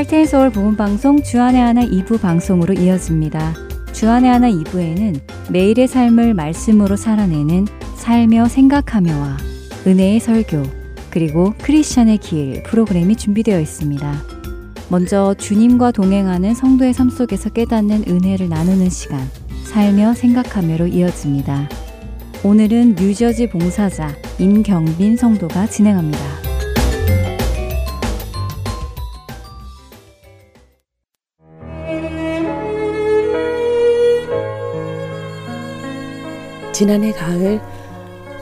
할텐 서울 보험 방송 주안의 하나 2부 방송으로 이어집니다. 주안의 하나 2부에는 매일의 삶을 말씀으로 살아내는 살며 생각하며와 은혜의 설교 그리고 크리스천의 길 프로그램이 준비되어 있습니다. 먼저 주님과 동행하는 성도의 삶 속에서 깨닫는 은혜를 나누는 시간 살며 생각하며로 이어집니다. 오늘은 뉴저지 봉사자 임경빈 성도가 진행합니다. 지난해 가을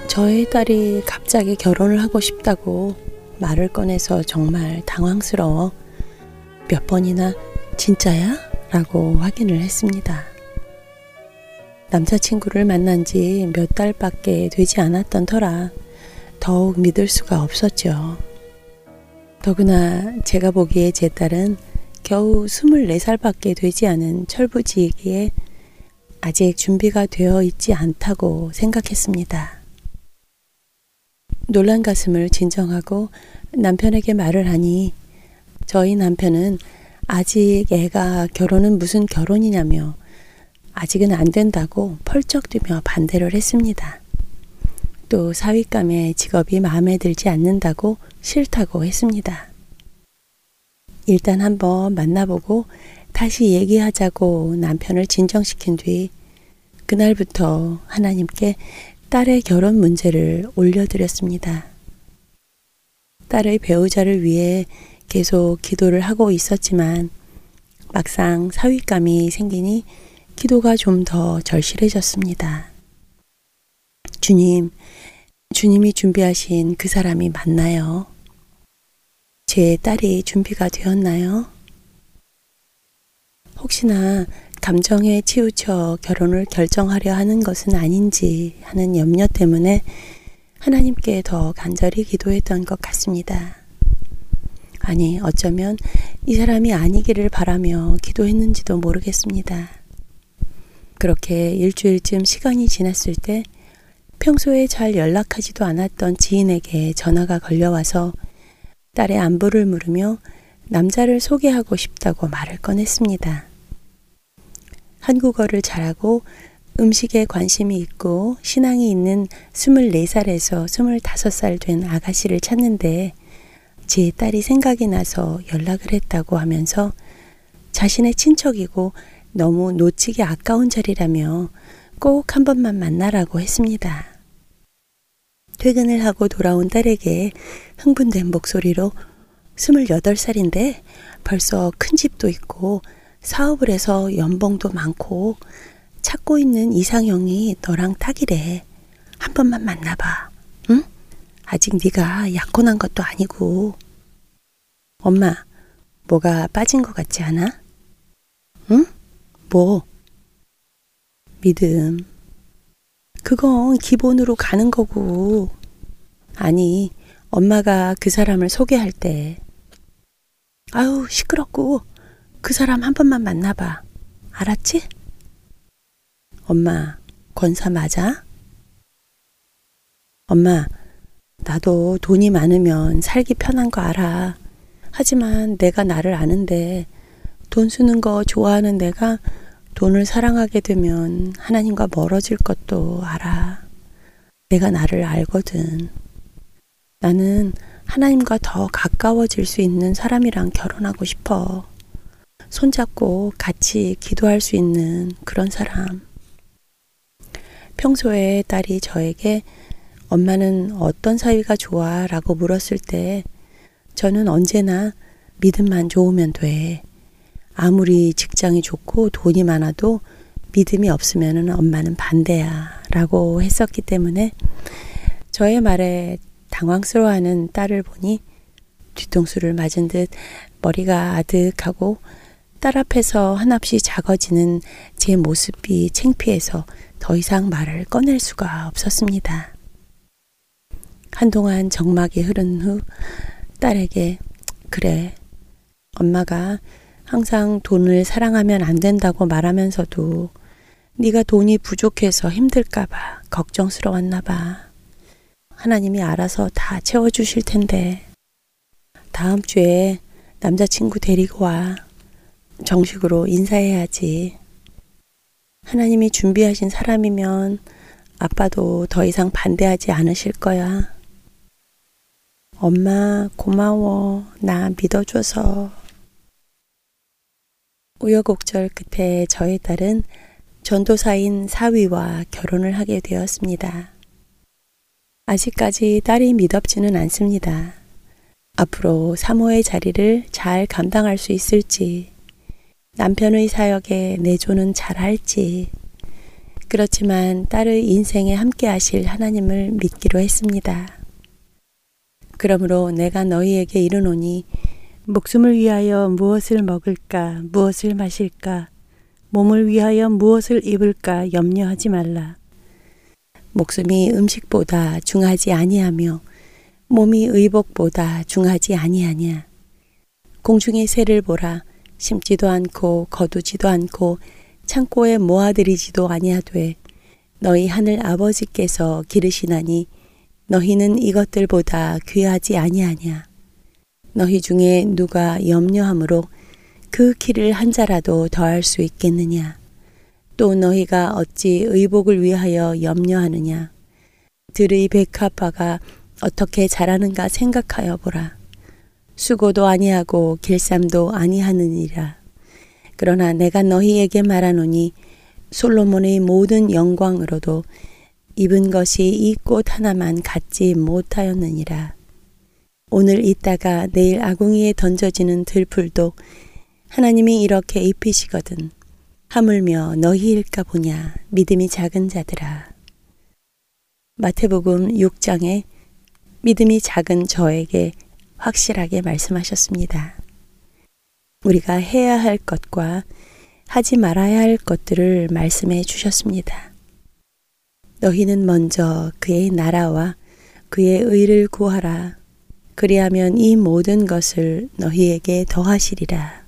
저의 딸이 갑자기 결혼을 하고 싶다고 말을 꺼내서 정말 당황스러워 몇 번이나 진짜야? 라고 확인을 했습니다. 남자친구를 만난 지 몇 달밖에 되지 않았던 터라 더욱 믿을 수가 없었죠. 더구나 제가 보기에 제 딸은 겨우 24살밖에 되지 않은 철부지이기에 아직 준비가 되어 있지 않다고 생각했습니다. 놀란 가슴을 진정하고 남편에게 말을 하니 저희 남편은 아직 애가 결혼은 무슨 결혼이냐며 아직은 안 된다고 펄쩍 뛰며 반대를 했습니다. 또 사윗감의 직업이 마음에 들지 않는다고 싫다고 했습니다. 일단 한번 만나보고 다시 얘기하자고 남편을 진정시킨 뒤 그날부터 하나님께 딸의 결혼 문제를 올려드렸습니다. 딸의 배우자를 위해 계속 기도를 하고 있었지만 막상 사윗감이 생기니 기도가 좀 더 절실해졌습니다. 주님, 주님이 준비하신 그 사람이 맞나요? 제 딸이 준비가 되었나요? 혹시나 감정에 치우쳐 결혼을 결정하려 하는 것은 아닌지 하는 염려 때문에 하나님께 더 간절히 기도했던 것 같습니다. 아니, 어쩌면 이 사람이 아니기를 바라며 기도했는지도 모르겠습니다. 그렇게 일주일쯤 시간이 지났을 때 평소에 잘 연락하지도 않았던 지인에게 전화가 걸려와서 딸의 안부를 물으며 남자를 소개하고 싶다고 말을 꺼냈습니다. 한국어를 잘하고 음식에 관심이 있고 신앙이 있는 24살에서 25살 된 아가씨를 찾는데 제 딸이 생각이 나서 연락을 했다고 하면서 자신의 친척이고 너무 놓치기 아까운 자리라며 꼭 한 번만 만나라고 했습니다. 퇴근을 하고 돌아온 딸에게 흥분된 목소리로 28살인데 벌써 큰 집도 있고 사업을 해서 연봉도 많고 찾고 있는 이상형이 너랑 딱이래. 한 번만 만나봐. 응? 아직 네가 약혼한 것도 아니고. 엄마, 뭐가 빠진 것 같지 않아? 응? 뭐? 믿음. 그건 기본으로 가는 거고. 아니, 엄마가 그 사람을 소개할 때, 아유, 시끄럽고, 그 사람 한 번만 만나봐. 알았지? 엄마, 권사 맞아? 엄마, 나도 돈이 많으면 살기 편한 거 알아. 하지만 내가 나를 아는데 돈 쓰는 거 좋아하는 내가 돈을 사랑하게 되면 하나님과 멀어질 것도 알아. 내가 나를 알거든. 나는 하나님과 더 가까워질 수 있는 사람이랑 결혼하고 싶어. 손잡고 같이 기도할 수 있는 그런 사람. 평소에 딸이 저에게 엄마는 어떤 사위가 좋아? 라고 물었을 때 저는 언제나 믿음만 좋으면 돼. 아무리 직장이 좋고 돈이 많아도 믿음이 없으면 엄마는 반대야. 라고 했었기 때문에 저의 말에 당황스러워하는 딸을 보니 뒤통수를 맞은 듯 머리가 아득하고 딸 앞에서 한없이 작아지는 제 모습이 창피해서 더 이상 말을 꺼낼 수가 없었습니다. 한동안 정막이 흐른 후 딸에게 그래 엄마가 항상 돈을 사랑하면 안 된다고 말하면서도 네가 돈이 부족해서 힘들까 봐 걱정스러웠나 봐. 하나님이 알아서 다 채워 주실 텐데 다음 주에 남자친구 데리고 와. 정식으로 인사해야지. 하나님이 준비하신 사람이면 아빠도 더 이상 반대하지 않으실 거야. 엄마, 고마워. 나 믿어줘서. 우여곡절 끝에 저의 딸은 전도사인 사위와 결혼을 하게 되었습니다. 아직까지 딸이 믿업지는 않습니다. 앞으로 사모의 자리를 잘 감당할 수 있을지, 남편의 사역에 내조는 잘 할지, 그렇지만 딸의 인생에 함께 하실 하나님을 믿기로 했습니다. 그러므로 내가 너희에게 이르노니 목숨을 위하여 무엇을 먹을까, 무엇을 마실까, 몸을 위하여 무엇을 입을까 염려하지 말라. 목숨이 음식보다 중하지 아니하며 몸이 의복보다 중하지 아니하냐. 공중의 새를 보라. 심지도 않고 거두지도 않고 창고에 모아들이지도 아니하되 너희 하늘 아버지께서 기르시나니 너희는 이것들보다 귀하지 아니하냐. 너희 중에 누가 염려함으로 그 키를 한 자라도 더할 수 있겠느냐. 또 너희가 어찌 의복을 위하여 염려하느냐. 들의 백합화가 어떻게 자라는가 생각하여 보라. 수고도 아니하고 길쌈도 아니하느니라. 그러나 내가 너희에게 말하노니 솔로몬의 모든 영광으로도 입은 것이 이 꽃 하나만 갖지 못하였느니라. 오늘 있다가 내일 아궁이에 던져지는 들풀도 하나님이 이렇게 입히시거든. 하물며 너희일까 보냐 믿음이 작은 자들아. 마태복음 6장에 믿음이 작은 저에게 확실하게 말씀하셨습니다. 우리가 해야 할 것과 하지 말아야 할 것들을 말씀해 주셨습니다. 너희는 먼저 그의 나라와 그의 의를 구하라. 그리하면 이 모든 것을 너희에게 더하시리라.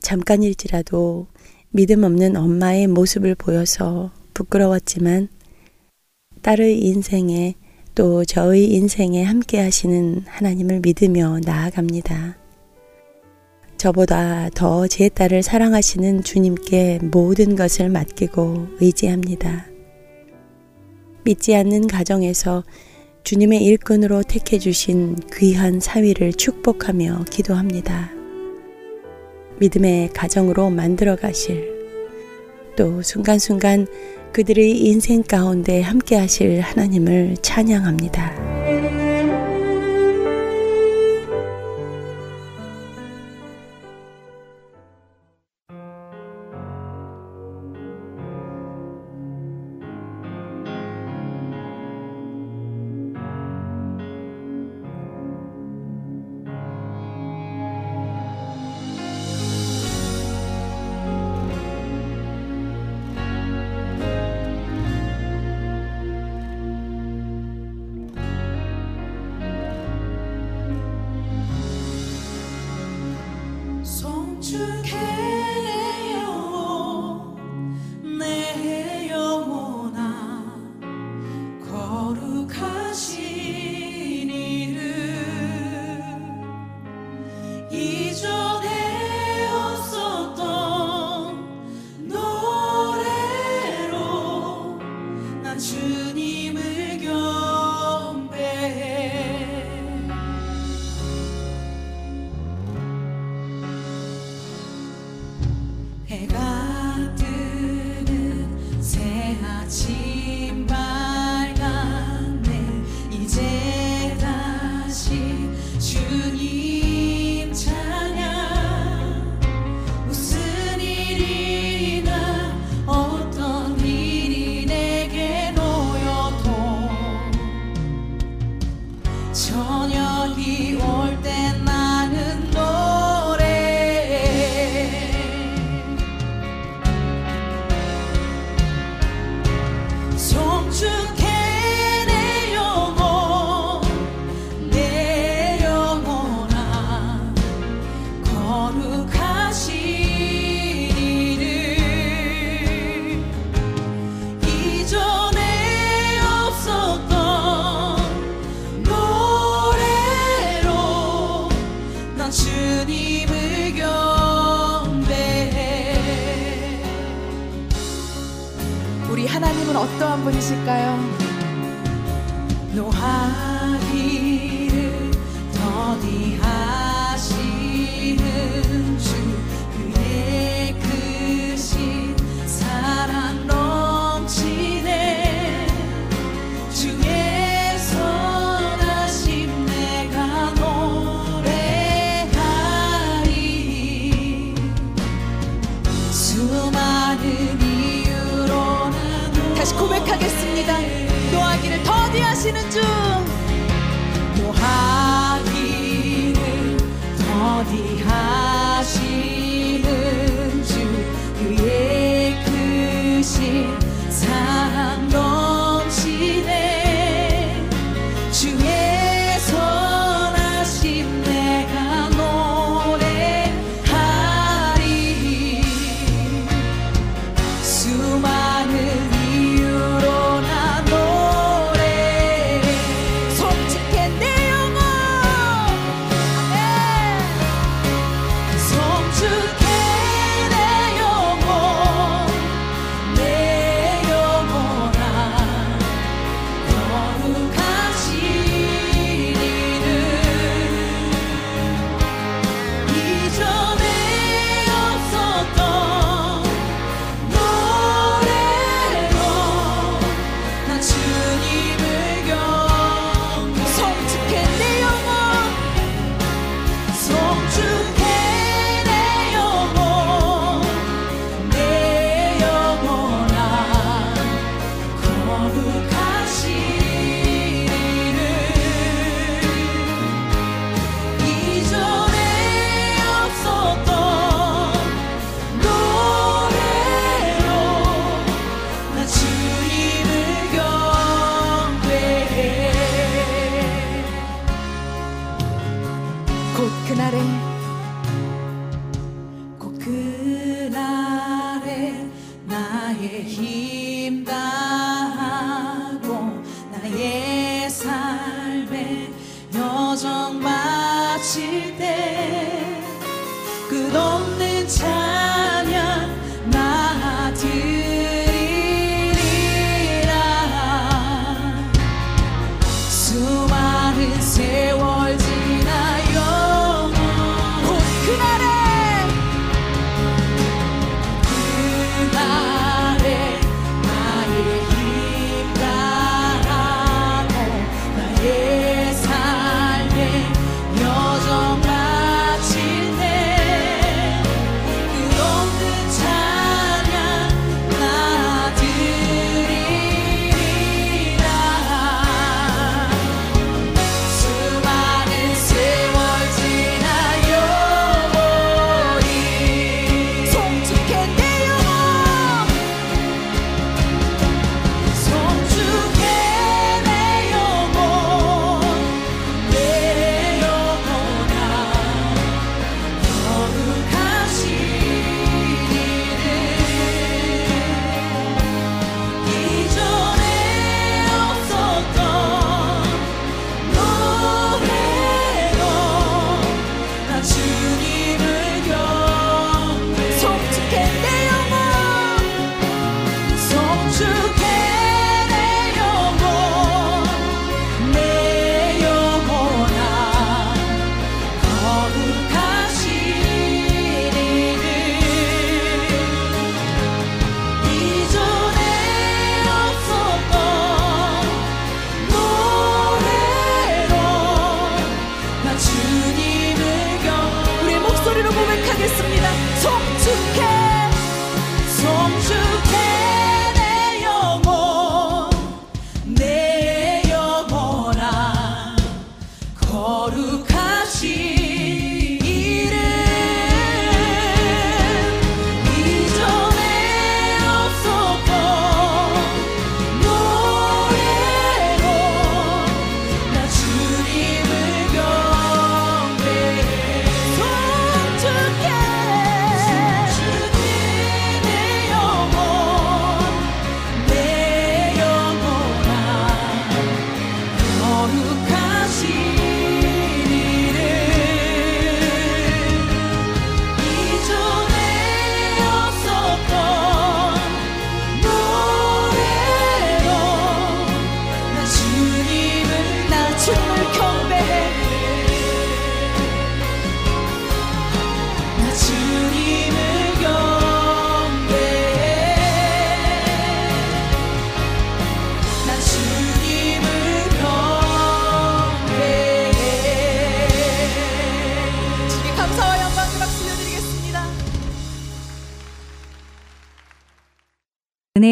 잠깐일지라도 믿음 없는 엄마의 모습을 보여서 부끄러웠지만 딸의 인생에 또 저의 인생에 함께 하시는 하나님을 믿으며 나아갑니다. 저보다 더 제 딸을 사랑하시는 주님께 모든 것을 맡기고 의지합니다. 믿지 않는 가정에서 주님의 일꾼으로 택해 주신 귀한 사위를 축복하며 기도합니다. 믿음의 가정으로 만들어 가실 또 순간순간 그들의 인생 가운데 함께 하실 하나님을 찬양합니다.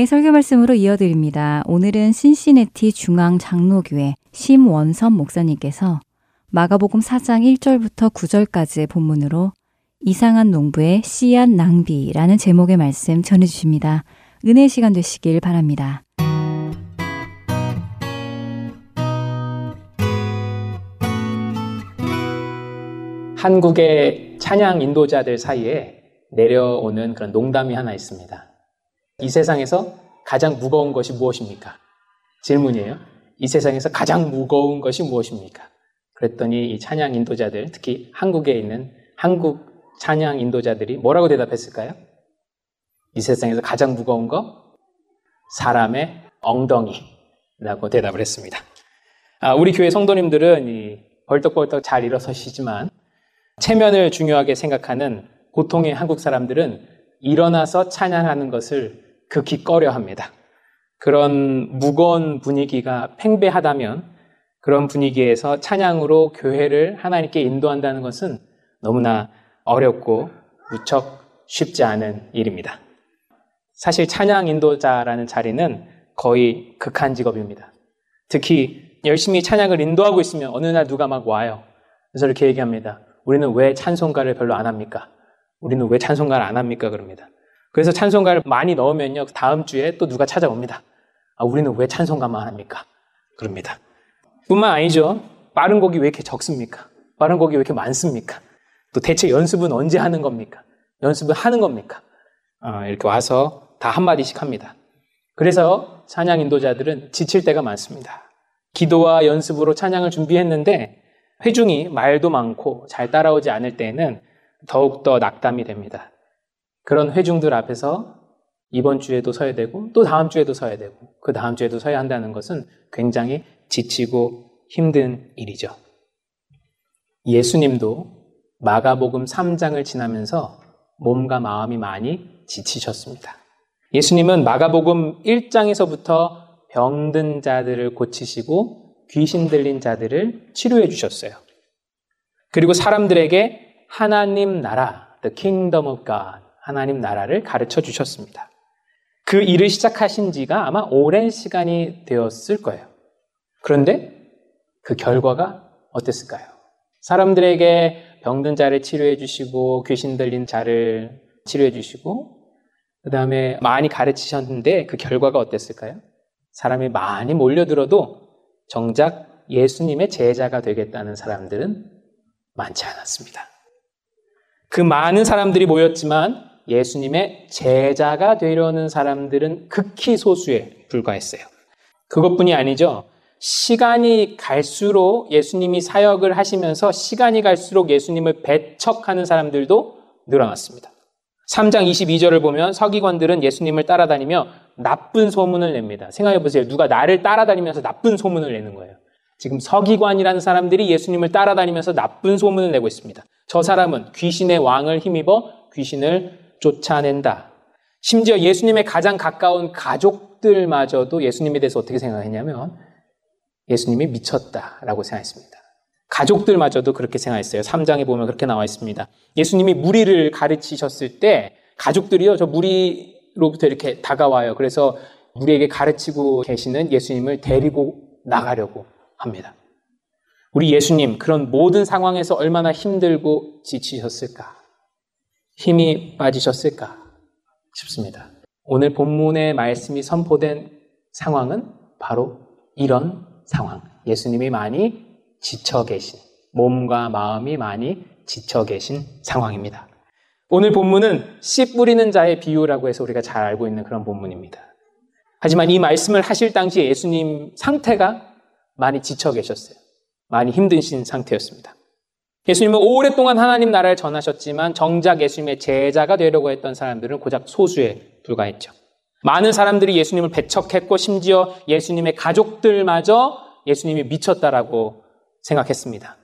설교 말씀으로 이어드립니다. 오늘은 신시내티 중앙 장로교회 심원선 목사님께서 마가복음 4장 1절부터 9절까지의 본문으로 이상한 농부의 씨앗 낭비라는 제목의 말씀 전해 주십니다. 은혜 시간 되시길 바랍니다. 한국의 찬양 인도자들 사이에 내려오는 그런 농담이 하나 있습니다. 이 세상에서 가장 무거운 것이 무엇입니까? 질문이에요. 이 세상에서 가장 무거운 것이 무엇입니까? 그랬더니 이 찬양 인도자들, 특히 한국에 있는 한국 찬양 인도자들이 뭐라고 대답했을까요? 이 세상에서 가장 무거운 거? 사람의 엉덩이라고 대답을 했습니다. 아, 우리 교회 성도님들은 벌떡벌떡 잘 일어서시지만 체면을 중요하게 생각하는 보통의 한국 사람들은 일어나서 찬양하는 것을 극히 꺼려 합니다. 그런 무거운 분위기가 팽배하다면 그런 분위기에서 찬양으로 교회를 하나님께 인도한다는 것은 너무나 어렵고 무척 쉽지 않은 일입니다. 사실 찬양 인도자라는 자리는 거의 극한 직업입니다. 특히 열심히 찬양을 인도하고 있으면 어느 날 누가 막 와요. 그래서 이렇게 얘기합니다. 우리는 왜 찬송가를 별로 안 합니까? 우리는 왜 찬송가를 안 합니까? 그럽니다. 그래서 찬송가를 많이 넣으면요. 다음 주에 또 누가 찾아옵니다. 아, 우리는 왜 찬송가만 합니까? 그럽니다. 뿐만 아니죠. 빠른 곡이 왜 이렇게 적습니까? 빠른 곡이 왜 이렇게 많습니까? 또 대체 연습은 언제 하는 겁니까? 연습을 하는 겁니까? 아, 이렇게 와서 다 한마디씩 합니다. 그래서 찬양 인도자들은 지칠 때가 많습니다. 기도와 연습으로 찬양을 준비했는데 회중이 말도 많고 잘 따라오지 않을 때에는 더욱더 낙담이 됩니다. 그런 회중들 앞에서 이번 주에도 서야 되고 또 다음 주에도 서야 되고 그 다음 주에도 서야 한다는 것은 굉장히 지치고 힘든 일이죠. 예수님도 마가복음 3장을 지나면서 몸과 마음이 많이 지치셨습니다. 예수님은 마가복음 1장에서부터 병든 자들을 고치시고 귀신 들린 자들을 치료해 주셨어요. 그리고 사람들에게 하나님 나라, the kingdom of God, 하나님 나라를 가르쳐 주셨습니다. 그 일을 시작하신 지가 아마 오랜 시간이 되었을 거예요. 그런데 그 결과가 어땠을까요? 사람들에게 병든 자를 치료해 주시고 귀신 들린 자를 치료해 주시고 그 다음에 많이 가르치셨는데 그 결과가 어땠을까요? 사람이 많이 몰려들어도 정작 예수님의 제자가 되겠다는 사람들은 많지 않았습니다. 그 많은 사람들이 모였지만 예수님의 제자가 되려는 사람들은 극히 소수에 불과했어요. 그것뿐이 아니죠. 시간이 갈수록 예수님이 사역을 하시면서 시간이 갈수록 예수님을 배척하는 사람들도 늘어났습니다. 3장 22절을 보면 서기관들은 예수님을 따라다니며 나쁜 소문을 냅니다. 생각해 보세요. 누가 나를 따라다니면서 나쁜 소문을 내는 거예요. 지금 서기관이라는 사람들이 예수님을 따라다니면서 나쁜 소문을 내고 있습니다. 저 사람은 귀신의 왕을 힘입어 귀신을 쫓아낸다. 심지어 예수님의 가장 가까운 가족들마저도 예수님에 대해서 어떻게 생각했냐면 예수님이 미쳤다라고 생각했습니다. 가족들마저도 그렇게 생각했어요. 3장에 보면 그렇게 나와 있습니다. 예수님이 무리를 가르치셨을 때 가족들이요, 저 무리로부터 이렇게 다가와요. 그래서 무리에게 가르치고 계시는 예수님을 데리고 나가려고 합니다. 우리 예수님, 그런 모든 상황에서 얼마나 힘들고 지치셨을까? 힘이 빠지셨을까? 싶습니다. 오늘 본문의 말씀이 선포된 상황은 바로 이런 상황. 예수님이 많이 지쳐 계신, 몸과 마음이 많이 지쳐 계신 상황입니다. 오늘 본문은 씨 뿌리는 자의 비유라고 해서 우리가 잘 알고 있는 그런 본문입니다. 하지만 이 말씀을 하실 당시에 예수님 상태가 많이 지쳐 계셨어요. 많이 힘드신 상태였습니다. 예수님은 오랫동안 하나님 나라를 전하셨지만 정작 예수님의 제자가 되려고 했던 사람들은 고작 소수에 불과했죠. 많은 사람들이 예수님을 배척했고 심지어 예수님의 가족들마저 예수님이 미쳤다라고 생각했습니다.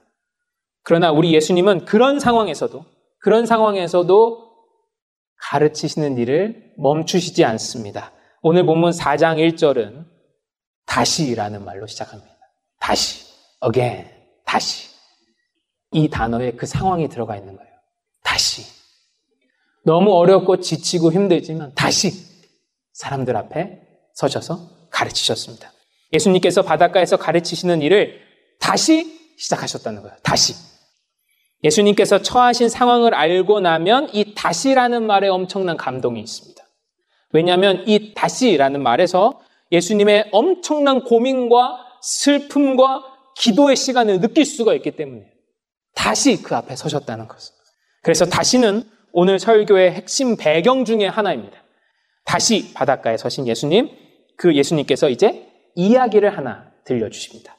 그러나 우리 예수님은 그런 상황에서도 그런 상황에서도 가르치시는 일을 멈추시지 않습니다. 오늘 본문 4장 1절은 다시라는 말로 시작합니다. 다시, again, 다시. 이 단어에 그 상황이 들어가 있는 거예요. 다시. 너무 어렵고 지치고 힘들지만 다시 사람들 앞에 서셔서 가르치셨습니다. 예수님께서 바닷가에서 가르치시는 일을 다시 시작하셨다는 거예요. 다시. 예수님께서 처하신 상황을 알고 나면 이 다시라는 말에 엄청난 감동이 있습니다. 왜냐하면 이 다시라는 말에서 예수님의 엄청난 고민과 슬픔과 기도의 시간을 느낄 수가 있기 때문에 다시 그 앞에 서셨다는 것을. 그래서 다시는 오늘 설교의 핵심 배경 중의 하나입니다. 다시 바닷가에 서신 예수님, 그 예수님께서 이제 이야기를 하나 들려주십니다.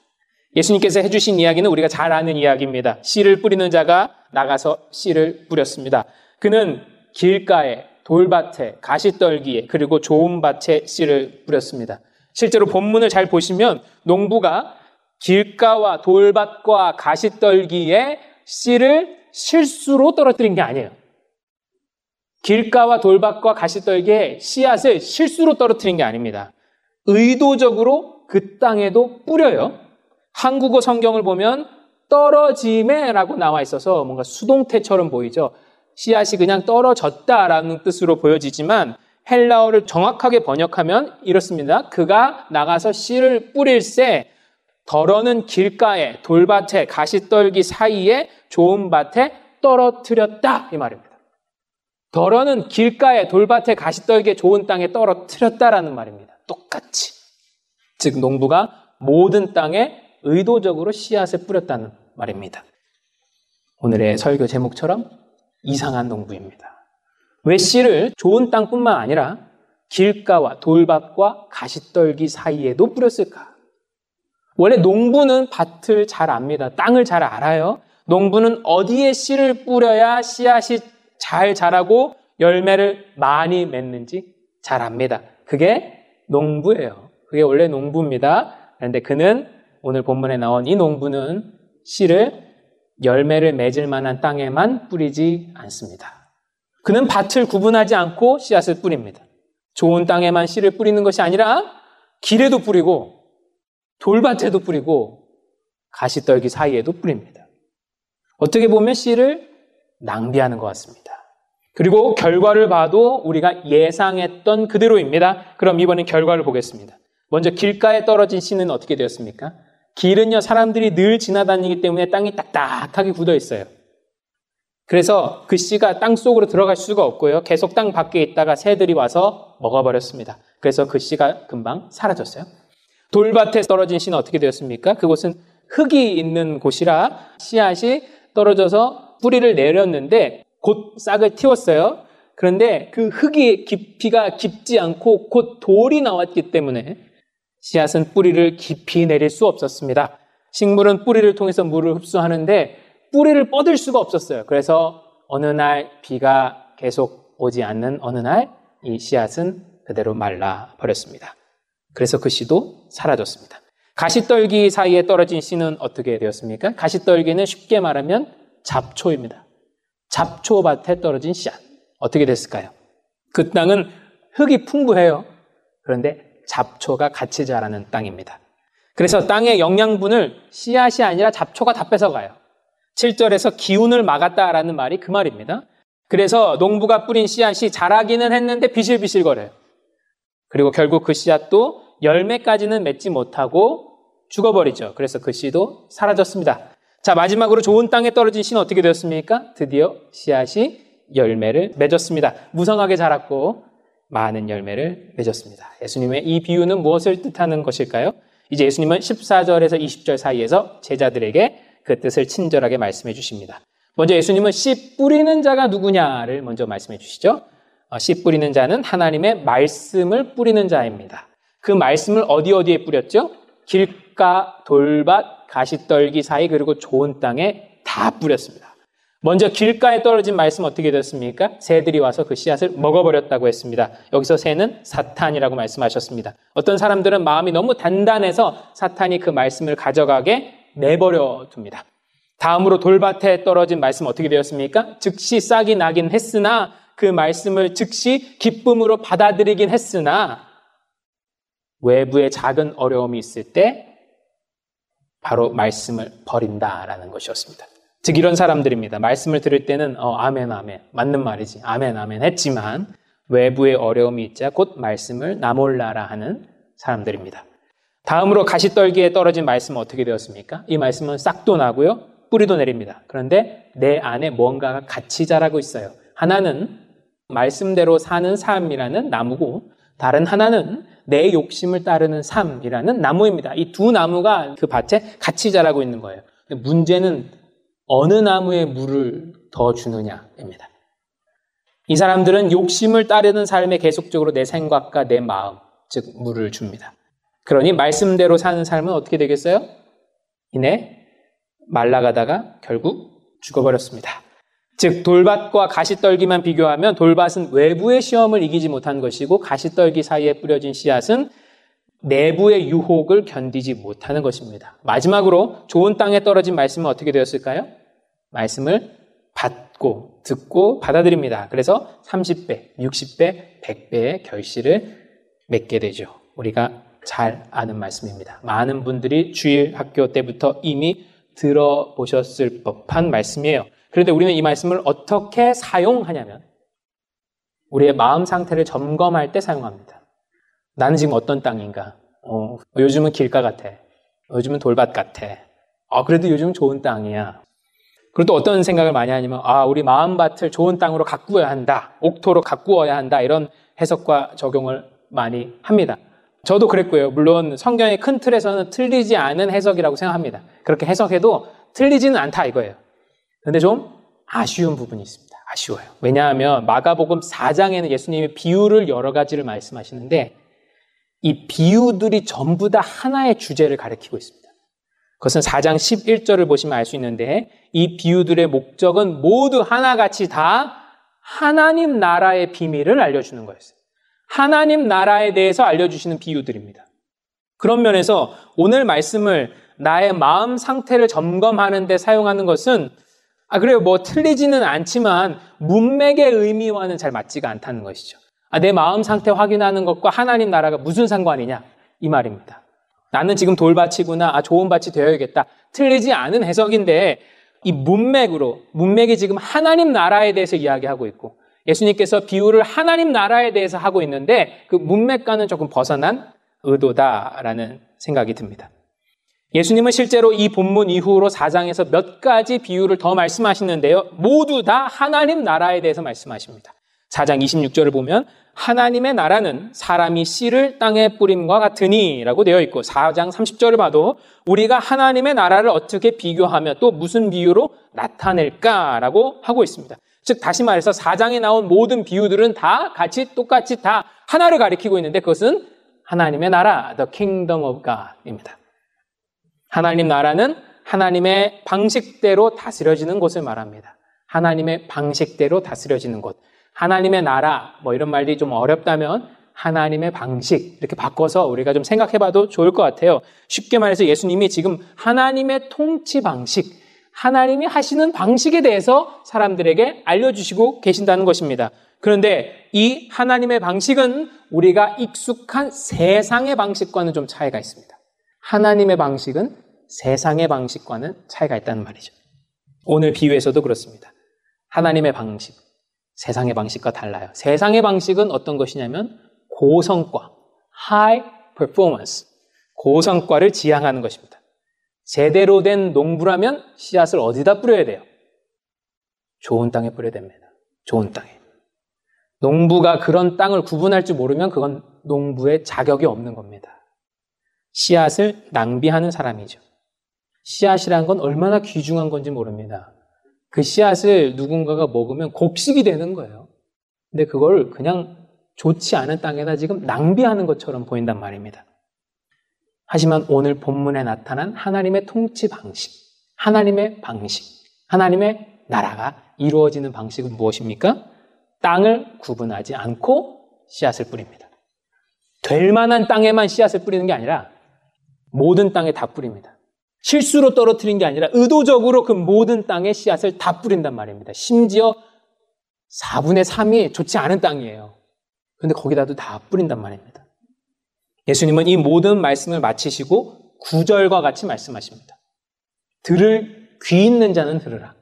예수님께서 해주신 이야기는 우리가 잘 아는 이야기입니다. 씨를 뿌리는 자가 나가서 씨를 뿌렸습니다. 그는 길가에, 돌밭에, 가시떨기에, 그리고 좋은 밭에 씨를 뿌렸습니다. 실제로 본문을 잘 보시면 농부가 길가와 돌밭과 가시떨기에 씨를 실수로 떨어뜨린 게 아니에요. 길가와 돌밭과 가시떨기에 씨앗을 실수로 떨어뜨린 게 아닙니다. 의도적으로 그 땅에도 뿌려요. 한국어 성경을 보면 떨어짐에라고 나와 있어서 뭔가 수동태처럼 보이죠. 씨앗이 그냥 떨어졌다라는 뜻으로 보여지지만 헬라어를 정확하게 번역하면 이렇습니다. 그가 나가서 씨를 뿌릴새 덜어는 길가에 돌밭에 가시떨기 사이에 좋은 밭에 떨어뜨렸다 이 말입니다. 덜어는 길가에 돌밭에 가시떨기에 좋은 땅에 떨어뜨렸다라는 말입니다. 똑같이. 즉 농부가 모든 땅에 의도적으로 씨앗을 뿌렸다는 말입니다. 오늘의 설교 제목처럼 이상한 농부입니다. 왜 씨를 좋은 땅뿐만 아니라 길가와 돌밭과 가시떨기 사이에도 뿌렸을까? 원래 농부는 밭을 잘 압니다. 땅을 잘 알아요. 농부는 어디에 씨를 뿌려야 씨앗이 잘 자라고 열매를 많이 맺는지 잘 압니다. 그게 농부예요. 그게 원래 농부입니다. 그런데 그는 오늘 본문에 나온 이 농부는 씨를 열매를 맺을 만한 땅에만 뿌리지 않습니다. 그는 밭을 구분하지 않고 씨앗을 뿌립니다. 좋은 땅에만 씨를 뿌리는 것이 아니라 길에도 뿌리고 돌밭에도 뿌리고 가시떨기 사이에도 뿌립니다. 어떻게 보면 씨를 낭비하는 것 같습니다. 그리고 결과를 봐도 우리가 예상했던 그대로입니다. 그럼 이번엔 결과를 보겠습니다. 먼저 길가에 떨어진 씨는 어떻게 되었습니까? 길은요, 사람들이 늘 지나다니기 때문에 땅이 딱딱하게 굳어 있어요. 그래서 그 씨가 땅 속으로 들어갈 수가 없고요. 계속 땅 밖에 있다가 새들이 와서 먹어버렸습니다. 그래서 그 씨가 금방 사라졌어요. 돌밭에 떨어진 씨는 어떻게 되었습니까? 그곳은 흙이 있는 곳이라 씨앗이 떨어져서 뿌리를 내렸는데 곧 싹을 틔웠어요. 그런데 그 흙이 깊이가 깊지 않고 곧 돌이 나왔기 때문에 씨앗은 뿌리를 깊이 내릴 수 없었습니다. 식물은 뿌리를 통해서 물을 흡수하는데 뿌리를 뻗을 수가 없었어요. 그래서 어느 날 비가 계속 오지 않는 어느 날 이 씨앗은 그대로 말라 버렸습니다. 그래서 그 씨도 사라졌습니다. 가시떨기 사이에 떨어진 씨는 어떻게 되었습니까? 가시떨기는 쉽게 말하면 잡초입니다. 잡초밭에 떨어진 씨앗. 어떻게 됐을까요? 그 땅은 흙이 풍부해요. 그런데 잡초가 같이 자라는 땅입니다. 그래서 땅의 영양분을 씨앗이 아니라 잡초가 다 뺏어가요. 7절에서 기운을 막았다라는 말이 그 말입니다. 그래서 농부가 뿌린 씨앗이 자라기는 했는데 비실비실거려요. 그리고 결국 그 씨앗도 열매까지는 맺지 못하고 죽어버리죠. 그래서 그 씨도 사라졌습니다. 자, 마지막으로 좋은 땅에 떨어진 씨는 어떻게 되었습니까? 드디어 씨앗이 열매를 맺었습니다. 무성하게 자랐고 많은 열매를 맺었습니다. 예수님의 이 비유는 무엇을 뜻하는 것일까요? 이제 예수님은 14절에서 20절 사이에서 제자들에게 그 뜻을 친절하게 말씀해 주십니다. 먼저 예수님은 씨 뿌리는 자가 누구냐를 먼저 말씀해 주시죠. 어, 씨 뿌리는 자는 하나님의 말씀을 뿌리는 자입니다. 그 말씀을 어디 어디에 뿌렸죠? 길가, 돌밭, 가시떨기 사이 그리고 좋은 땅에 다 뿌렸습니다. 먼저 길가에 떨어진 말씀 어떻게 됐습니까? 새들이 와서 그 씨앗을 먹어버렸다고 했습니다. 여기서 새는 사탄이라고 말씀하셨습니다. 어떤 사람들은 마음이 너무 단단해서 사탄이 그 말씀을 가져가게 내버려 둡니다. 다음으로 돌밭에 떨어진 말씀 어떻게 되었습니까? 즉시 싹이 나긴 했으나 그 말씀을 즉시 기쁨으로 받아들이긴 했으나 외부에 작은 어려움이 있을 때 바로 말씀을 버린다라는 것이었습니다. 즉 이런 사람들입니다. 말씀을 들을 때는 어, 아멘 아멘 맞는 말이지 아멘 아멘 했지만 외부의 어려움이 있자 곧 말씀을 나몰라라 하는 사람들입니다. 다음으로 가시떨기에 떨어진 말씀은 어떻게 되었습니까? 이 말씀은 싹도 나고요. 뿌리도 내립니다. 그런데 내 안에 뭔가가 같이 자라고 있어요. 하나는 말씀대로 사는 삶이라는 나무고 다른 하나는 내 욕심을 따르는 삶이라는 나무입니다. 이 두 나무가 그 밭에 같이 자라고 있는 거예요. 문제는 어느 나무에 물을 더 주느냐입니다. 이 사람들은 욕심을 따르는 삶에 계속적으로 내 생각과 내 마음, 즉 물을 줍니다. 그러니 말씀대로 사는 삶은 어떻게 되겠어요? 이내 말라가다가 결국 죽어버렸습니다. 즉 돌밭과 가시떨기만 비교하면 돌밭은 외부의 시험을 이기지 못한 것이고 가시떨기 사이에 뿌려진 씨앗은 내부의 유혹을 견디지 못하는 것입니다. 마지막으로 좋은 땅에 떨어진 말씀은 어떻게 되었을까요? 말씀을 받고 듣고 받아들입니다. 그래서 30배, 60배, 100배의 결실을 맺게 되죠. 우리가 잘 아는 말씀입니다. 많은 분들이 주일 학교 때부터 이미 들어보셨을 법한 말씀이에요. 그런데 우리는 이 말씀을 어떻게 사용하냐면 우리의 마음 상태를 점검할 때 사용합니다. 나는 지금 어떤 땅인가? 어, 요즘은 길가 같아. 요즘은 돌밭 같아. 아, 그래도 요즘 좋은 땅이야. 그리고 또 어떤 생각을 많이 하냐면, 아, 우리 마음밭을 좋은 땅으로 가꾸어야 한다. 옥토로 가꾸어야 한다. 이런 해석과 적용을 많이 합니다. 저도 그랬고요. 물론 성경의 큰 틀에서는 틀리지 않은 해석이라고 생각합니다. 그렇게 해석해도 틀리지는 않다 이거예요. 근데 좀 아쉬운 부분이 있습니다. 아쉬워요. 왜냐하면 마가복음 4장에는 예수님이 비유를 여러 가지를 말씀하시는데 이 비유들이 전부 다 하나의 주제를 가리키고 있습니다. 그것은 4장 11절을 보시면 알 수 있는데 이 비유들의 목적은 모두 하나같이 다 하나님 나라의 비밀을 알려주는 거였어요. 하나님 나라에 대해서 알려주시는 비유들입니다. 그런 면에서 오늘 말씀을 나의 마음 상태를 점검하는 데 사용하는 것은 아, 그래요. 뭐 틀리지는 않지만 문맥의 의미와는 잘 맞지가 않다는 것이죠. 아, 내 마음 상태 확인하는 것과 하나님 나라가 무슨 상관이냐? 이 말입니다. 나는 지금 돌밭이구나. 아, 좋은 밭이 되어야겠다. 틀리지 않은 해석인데 이 문맥으로, 문맥이 지금 하나님 나라에 대해서 이야기하고 있고 예수님께서 비유를 하나님 나라에 대해서 하고 있는데 그 문맥과는 조금 벗어난 의도다라는 생각이 듭니다. 예수님은 실제로 이 본문 이후로 4장에서 몇 가지 비유를 더 말씀하시는데요. 모두 다 하나님 나라에 대해서 말씀하십니다. 4장 26절을 보면 하나님의 나라는 사람이 씨를 땅에 뿌림과 같으니 라고 되어 있고 4장 30절을 봐도 우리가 하나님의 나라를 어떻게 비교하며 또 무슨 비유로 나타낼까라고 하고 있습니다. 즉 다시 말해서 4장에 나온 모든 비유들은 다 같이 똑같이 다 하나를 가리키고 있는데 그것은 하나님의 나라, the kingdom of God입니다. 하나님 나라는 하나님의 방식대로 다스려지는 곳을 말합니다. 하나님의 방식대로 다스려지는 곳. 하나님의 나라, 뭐 이런 말들이 좀 어렵다면 하나님의 방식 이렇게 바꿔서 우리가 좀 생각해 봐도 좋을 것 같아요. 쉽게 말해서 예수님이 지금 하나님의 통치 방식, 하나님이 하시는 방식에 대해서 사람들에게 알려주시고 계신다는 것입니다. 그런데 이 하나님의 방식은 우리가 익숙한 세상의 방식과는 좀 차이가 있습니다. 하나님의 방식은 세상의 방식과는 차이가 있다는 말이죠. 오늘 비유에서도 그렇습니다. 하나님의 방식, 세상의 방식과 달라요. 세상의 방식은 어떤 것이냐면 고성과, high performance, 고성과를 지향하는 것입니다. 제대로 된 농부라면 씨앗을 어디다 뿌려야 돼요? 좋은 땅에 뿌려야 됩니다. 좋은 땅에. 농부가 그런 땅을 구분할 줄 모르면 그건 농부의 자격이 없는 겁니다. 씨앗을 낭비하는 사람이죠. 씨앗이란 건 얼마나 귀중한 건지 모릅니다. 그 씨앗을 누군가가 먹으면 곡식이 되는 거예요. 근데 그걸 그냥 좋지 않은 땅에다 지금 낭비하는 것처럼 보인단 말입니다. 하지만 오늘 본문에 나타난 하나님의 통치 방식, 하나님의 방식, 하나님의 나라가 이루어지는 방식은 무엇입니까? 땅을 구분하지 않고 씨앗을 뿌립니다. 될 만한 땅에만 씨앗을 뿌리는 게 아니라 모든 땅에 다 뿌립니다. 실수로 떨어뜨린 게 아니라 의도적으로 그 모든 땅에 씨앗을 다 뿌린단 말입니다. 심지어 4분의 3이 좋지 않은 땅이에요. 그런데 거기다도 다 뿌린단 말입니다. 예수님은 이 모든 말씀을 마치시고 구절과 같이 말씀하십니다. 들을 귀 있는 자는 들으라.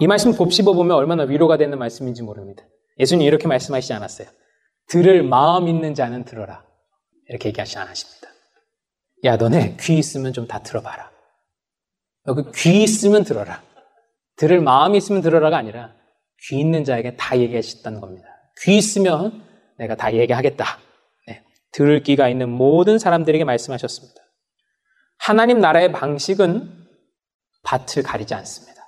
이 말씀 곱씹어 보면 얼마나 위로가 되는 말씀인지 모릅니다. 예수님 이렇게 말씀하시지 않았어요. 들을 마음 있는 자는 들어라. 이렇게 얘기하시지 않으십니다. 야, 너네 귀 있으면 좀 다 들어봐라. 너 그 귀 있으면 들어라. 들을 마음이 있으면 들어라가 아니라 귀 있는 자에게 다 얘기하셨다는 겁니다. 귀 있으면 내가 다 얘기하겠다. 네. 들을 귀가 있는 모든 사람들에게 말씀하셨습니다. 하나님 나라의 방식은 밭을 가리지 않습니다.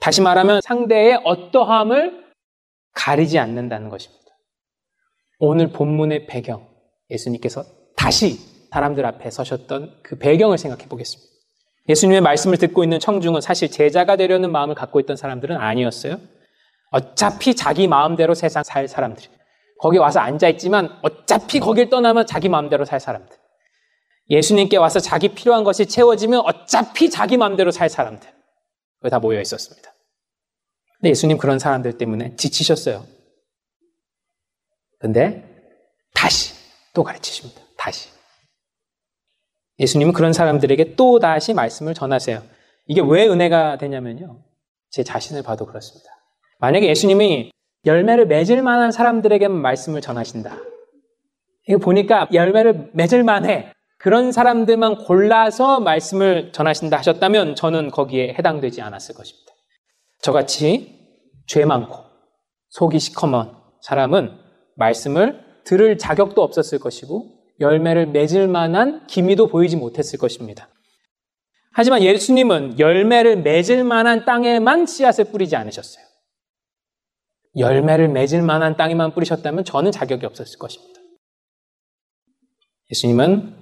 다시 말하면 상대의 어떠함을 가리지 않는다는 것입니다. 오늘 본문의 배경, 예수님께서 다시 사람들 앞에 서셨던 그 배경을 생각해 보겠습니다. 예수님의 말씀을 듣고 있는 청중은 사실 제자가 되려는 마음을 갖고 있던 사람들은 아니었어요. 어차피 자기 마음대로 세상 살 사람들. 거기 와서 앉아있지만 어차피 거길 떠나면 자기 마음대로 살 사람들. 예수님께 와서 자기 필요한 것이 채워지면 어차피 자기 마음대로 살 사람들. 거기 다 모여 있었습니다. 근데 예수님 그런 사람들 때문에 지치셨어요. 근데 다시 또 가르치십니다. 다시. 예수님은 그런 사람들에게 또 다시 말씀을 전하세요. 이게 왜 은혜가 되냐면요. 제 자신을 봐도 그렇습니다. 만약에 예수님이 열매를 맺을 만한 사람들에게만 말씀을 전하신다. 이거 보니까 열매를 맺을 만해. 그런 사람들만 골라서 말씀을 전하신다 하셨다면 저는 거기에 해당되지 않았을 것입니다. 저같이 죄 많고 속이 시커먼 사람은 말씀을 들을 자격도 없었을 것이고 열매를 맺을 만한 기미도 보이지 못했을 것입니다. 하지만 예수님은 열매를 맺을 만한 땅에만 씨앗을 뿌리지 않으셨어요. 열매를 맺을 만한 땅에만 뿌리셨다면 저는 자격이 없었을 것입니다. 예수님은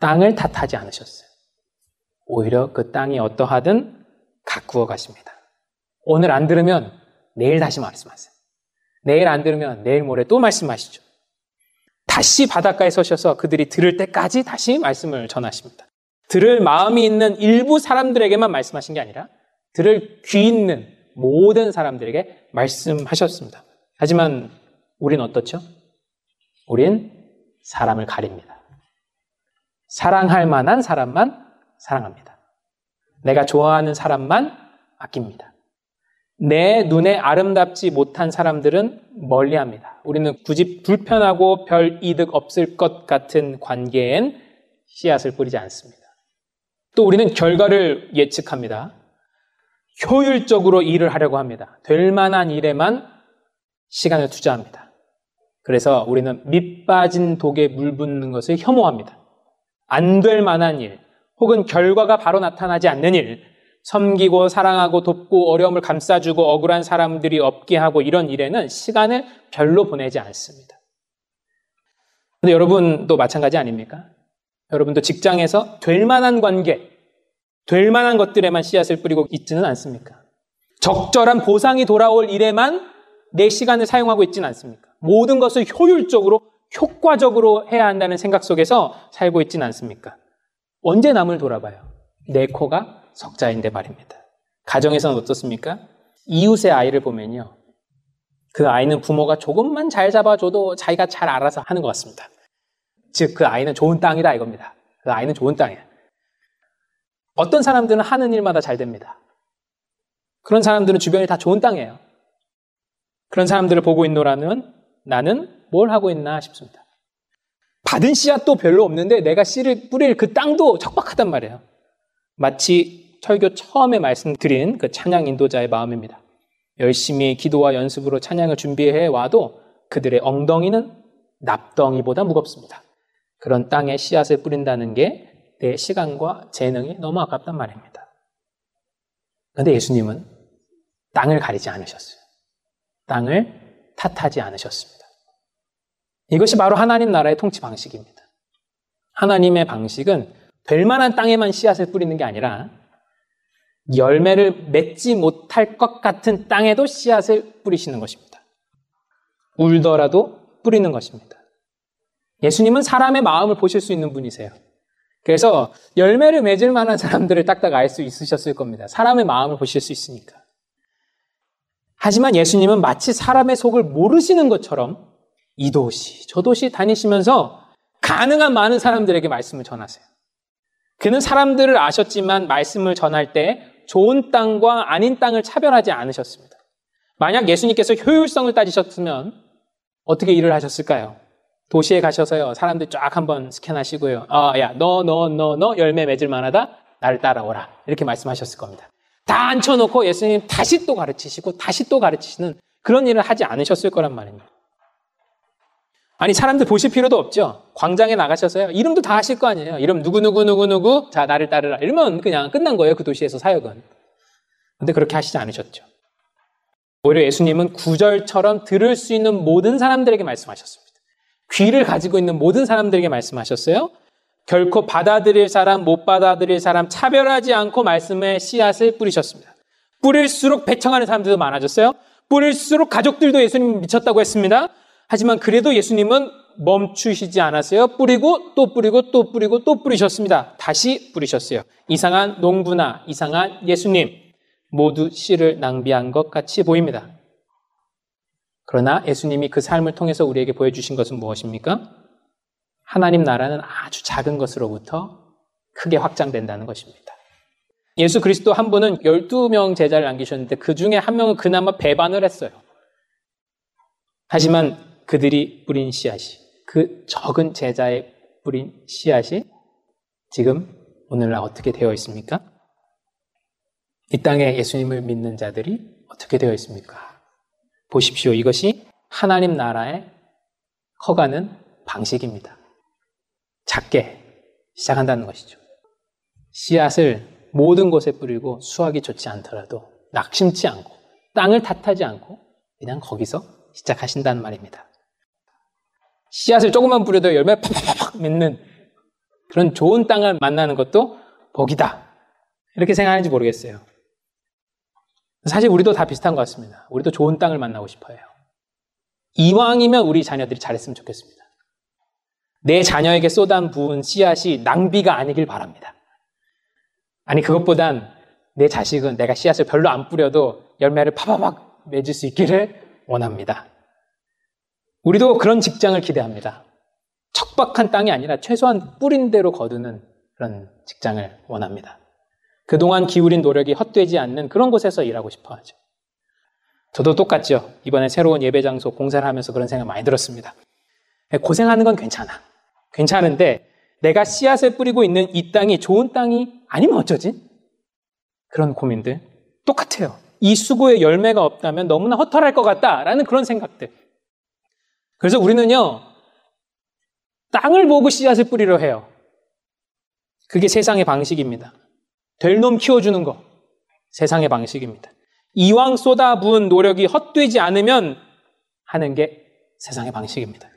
땅을 탓하지 않으셨어요. 오히려 그 땅이 어떠하든 가꾸어 가십니다. 오늘 안 들으면 내일 다시 말씀하세요. 내일 안 들으면 내일 모레 또 말씀하시죠. 다시 바닷가에 서셔서 그들이 들을 때까지 다시 말씀을 전하십니다. 들을 마음이 있는 일부 사람들에게만 말씀하신 게 아니라 들을 귀 있는 모든 사람들에게 말씀하셨습니다. 하지만 우린 어떻죠? 우린 사람을 가립니다. 사랑할 만한 사람만 사랑합니다. 내가 좋아하는 사람만 아낍니다. 내 눈에 아름답지 못한 사람들은 멀리 합니다. 우리는 굳이 불편하고 별 이득 없을 것 같은 관계엔 씨앗을 뿌리지 않습니다. 또 우리는 결과를 예측합니다. 효율적으로 일을 하려고 합니다. 될 만한 일에만 시간을 투자합니다. 그래서 우리는 밑 빠진 독에 물 붓는 것을 혐오합니다. 안 될 만한 일, 혹은 결과가 바로 나타나지 않는 일, 섬기고 사랑하고 돕고 어려움을 감싸주고 억울한 사람들이 없게 하고 이런 일에는 시간을 별로 보내지 않습니다. 근데 여러분도 마찬가지 아닙니까? 여러분도 직장에서 될 만한 관계, 될 만한 것들에만 씨앗을 뿌리고 있지는 않습니까? 적절한 보상이 돌아올 일에만 내 시간을 사용하고 있지는 않습니까? 모든 것을 효율적으로, 효과적으로 해야 한다는 생각 속에서 살고 있지는 않습니까? 언제 남을 돌아봐요? 내 코가 석자인데 말입니다. 가정에서는 어떻습니까? 이웃의 아이를 보면요. 그 아이는 부모가 조금만 잘 잡아줘도 자기가 잘 알아서 하는 것 같습니다. 즉, 그 아이는 좋은 땅이다 이겁니다. 그 아이는 좋은 땅이에요. 어떤 사람들은 하는 일마다 잘 됩니다. 그런 사람들은 주변이 다 좋은 땅이에요. 그런 사람들을 보고 있노라는 나는 뭘 하고 있나 싶습니다. 받은 씨앗도 별로 없는데 내가 씨를 뿌릴 그 땅도 척박하단 말이에요. 마치 설교 처음에 말씀드린 그 찬양 인도자의 마음입니다. 열심히 기도와 연습으로 찬양을 준비해 와도 그들의 엉덩이는 납덩이보다 무겁습니다. 그런 땅에 씨앗을 뿌린다는 게 내 시간과 재능이 너무 아깝단 말입니다. 그런데 예수님은 땅을 가리지 않으셨어요. 땅을 탓하지 않으셨습니다. 이것이 바로 하나님 나라의 통치 방식입니다. 하나님의 방식은 될 만한 땅에만 씨앗을 뿌리는 게 아니라 열매를 맺지 못할 것 같은 땅에도 씨앗을 뿌리시는 것입니다. 울더라도 뿌리는 것입니다. 예수님은 사람의 마음을 보실 수 있는 분이세요. 그래서 열매를 맺을 만한 사람들을 딱딱 알 수 있으셨을 겁니다. 사람의 마음을 보실 수 있으니까. 하지만 예수님은 마치 사람의 속을 모르시는 것처럼 이 도시, 저 도시 다니시면서 가능한 많은 사람들에게 말씀을 전하세요. 그는 사람들을 아셨지만 말씀을 전할 때 좋은 땅과 아닌 땅을 차별하지 않으셨습니다. 만약 예수님께서 효율성을 따지셨으면 어떻게 일을 하셨을까요? 도시에 가셔서요, 사람들 쫙 한번 스캔하시고요. 아, 야, 너, 너, 너, 너 열매 맺을 만하다? 나를 따라오라. 이렇게 말씀하셨을 겁니다. 다 앉혀놓고 예수님 다시 또 가르치시고 다시 또 가르치시는 그런 일을 하지 않으셨을 거란 말입니다. 아니, 사람들 보실 필요도 없죠. 광장에 나가셔서요. 이름도 다 하실 거 아니에요. 이름 누구 누구 누구 누구, 자, 나를 따르라. 이러면 그냥 끝난 거예요. 그 도시에서 사역은. 근데 그렇게 하시지 않으셨죠. 오히려 예수님은 구절처럼 들을 수 있는 모든 사람들에게 말씀하셨습니다. 귀를 가지고 있는 모든 사람들에게 말씀하셨어요. 결코 받아들일 사람, 못 받아들일 사람 차별하지 않고 말씀의 씨앗을 뿌리셨습니다. 뿌릴수록 배청하는 사람들도 많아졌어요. 뿌릴수록 가족들도 예수님 미쳤다고 했습니다. 하지만 그래도 예수님은 멈추시지 않았어요. 뿌리고 또 뿌리고 또 뿌리고 또 뿌리셨습니다. 다시 뿌리셨어요. 이상한 농부나 이상한 예수님 모두 씨를 낭비한 것 같이 보입니다. 그러나 예수님이 그 삶을 통해서 우리에게 보여주신 것은 무엇입니까? 하나님 나라는 아주 작은 것으로부터 크게 확장된다는 것입니다. 예수 그리스도 한 분은 12명 제자를 남기셨는데 그 중에 한 명은 그나마 배반을 했어요. 하지만 그들이 뿌린 씨앗이, 그 적은 제자의 뿌린 씨앗이 지금 오늘날 어떻게 되어 있습니까? 이 땅에 예수님을 믿는 자들이 어떻게 되어 있습니까? 보십시오. 이것이 하나님 나라의 커가는 방식입니다. 작게 시작한다는 것이죠. 씨앗을 모든 곳에 뿌리고 수확이 좋지 않더라도 낙심치 않고 땅을 탓하지 않고 그냥 거기서 시작하신다는 말입니다. 씨앗을 조금만 뿌려도 열매 팍팍팍 맺는 그런 좋은 땅을 만나는 것도 복이다. 이렇게 생각하는지 모르겠어요. 사실 우리도 다 비슷한 것 같습니다. 우리도 좋은 땅을 만나고 싶어요. 이왕이면 우리 자녀들이 잘했으면 좋겠습니다. 내 자녀에게 쏟아 부은 씨앗이 낭비가 아니길 바랍니다. 아니, 그것보단 내 자식은 내가 씨앗을 별로 안 뿌려도 열매를 파바박 맺을 수 있기를 원합니다. 우리도 그런 직장을 기대합니다. 척박한 땅이 아니라 최소한 뿌린 대로 거두는 그런 직장을 원합니다. 그동안 기울인 노력이 헛되지 않는 그런 곳에서 일하고 싶어 하죠. 저도 똑같죠. 이번에 새로운 예배 장소 공사를 하면서 그런 생각 많이 들었습니다. 고생하는 건 괜찮아. 괜찮은데 내가 씨앗을 뿌리고 있는 이 땅이 좋은 땅이 아니면 어쩌지? 그런 고민들 똑같아요. 이 수고의 열매가 없다면 너무나 허탈할 것 같다라는 그런 생각들. 그래서 우리는요, 땅을 보고 씨앗을 뿌리려 해요. 그게 세상의 방식입니다. 될 놈 키워주는 거. 세상의 방식입니다. 이왕 쏟아 부은 노력이 헛되지 않으면 하는 게 세상의 방식입니다.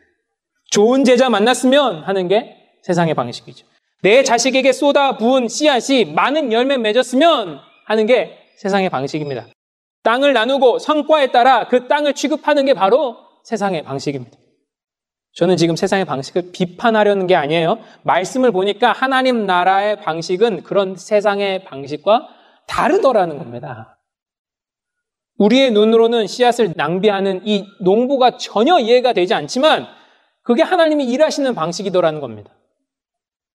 좋은 제자 만났으면 하는 게 세상의 방식이죠. 내 자식에게 쏟아 부은 씨앗이 많은 열매 맺었으면 하는 게 세상의 방식입니다. 땅을 나누고 성과에 따라 그 땅을 취급하는 게 바로 세상의 방식입니다. 저는 지금 세상의 방식을 비판하려는 게 아니에요. 말씀을 보니까 하나님 나라의 방식은 그런 세상의 방식과 다르더라는 겁니다. 우리의 눈으로는 씨앗을 낭비하는 이 농부가 전혀 이해가 되지 않지만 그게 하나님이 일하시는 방식이더라는 겁니다.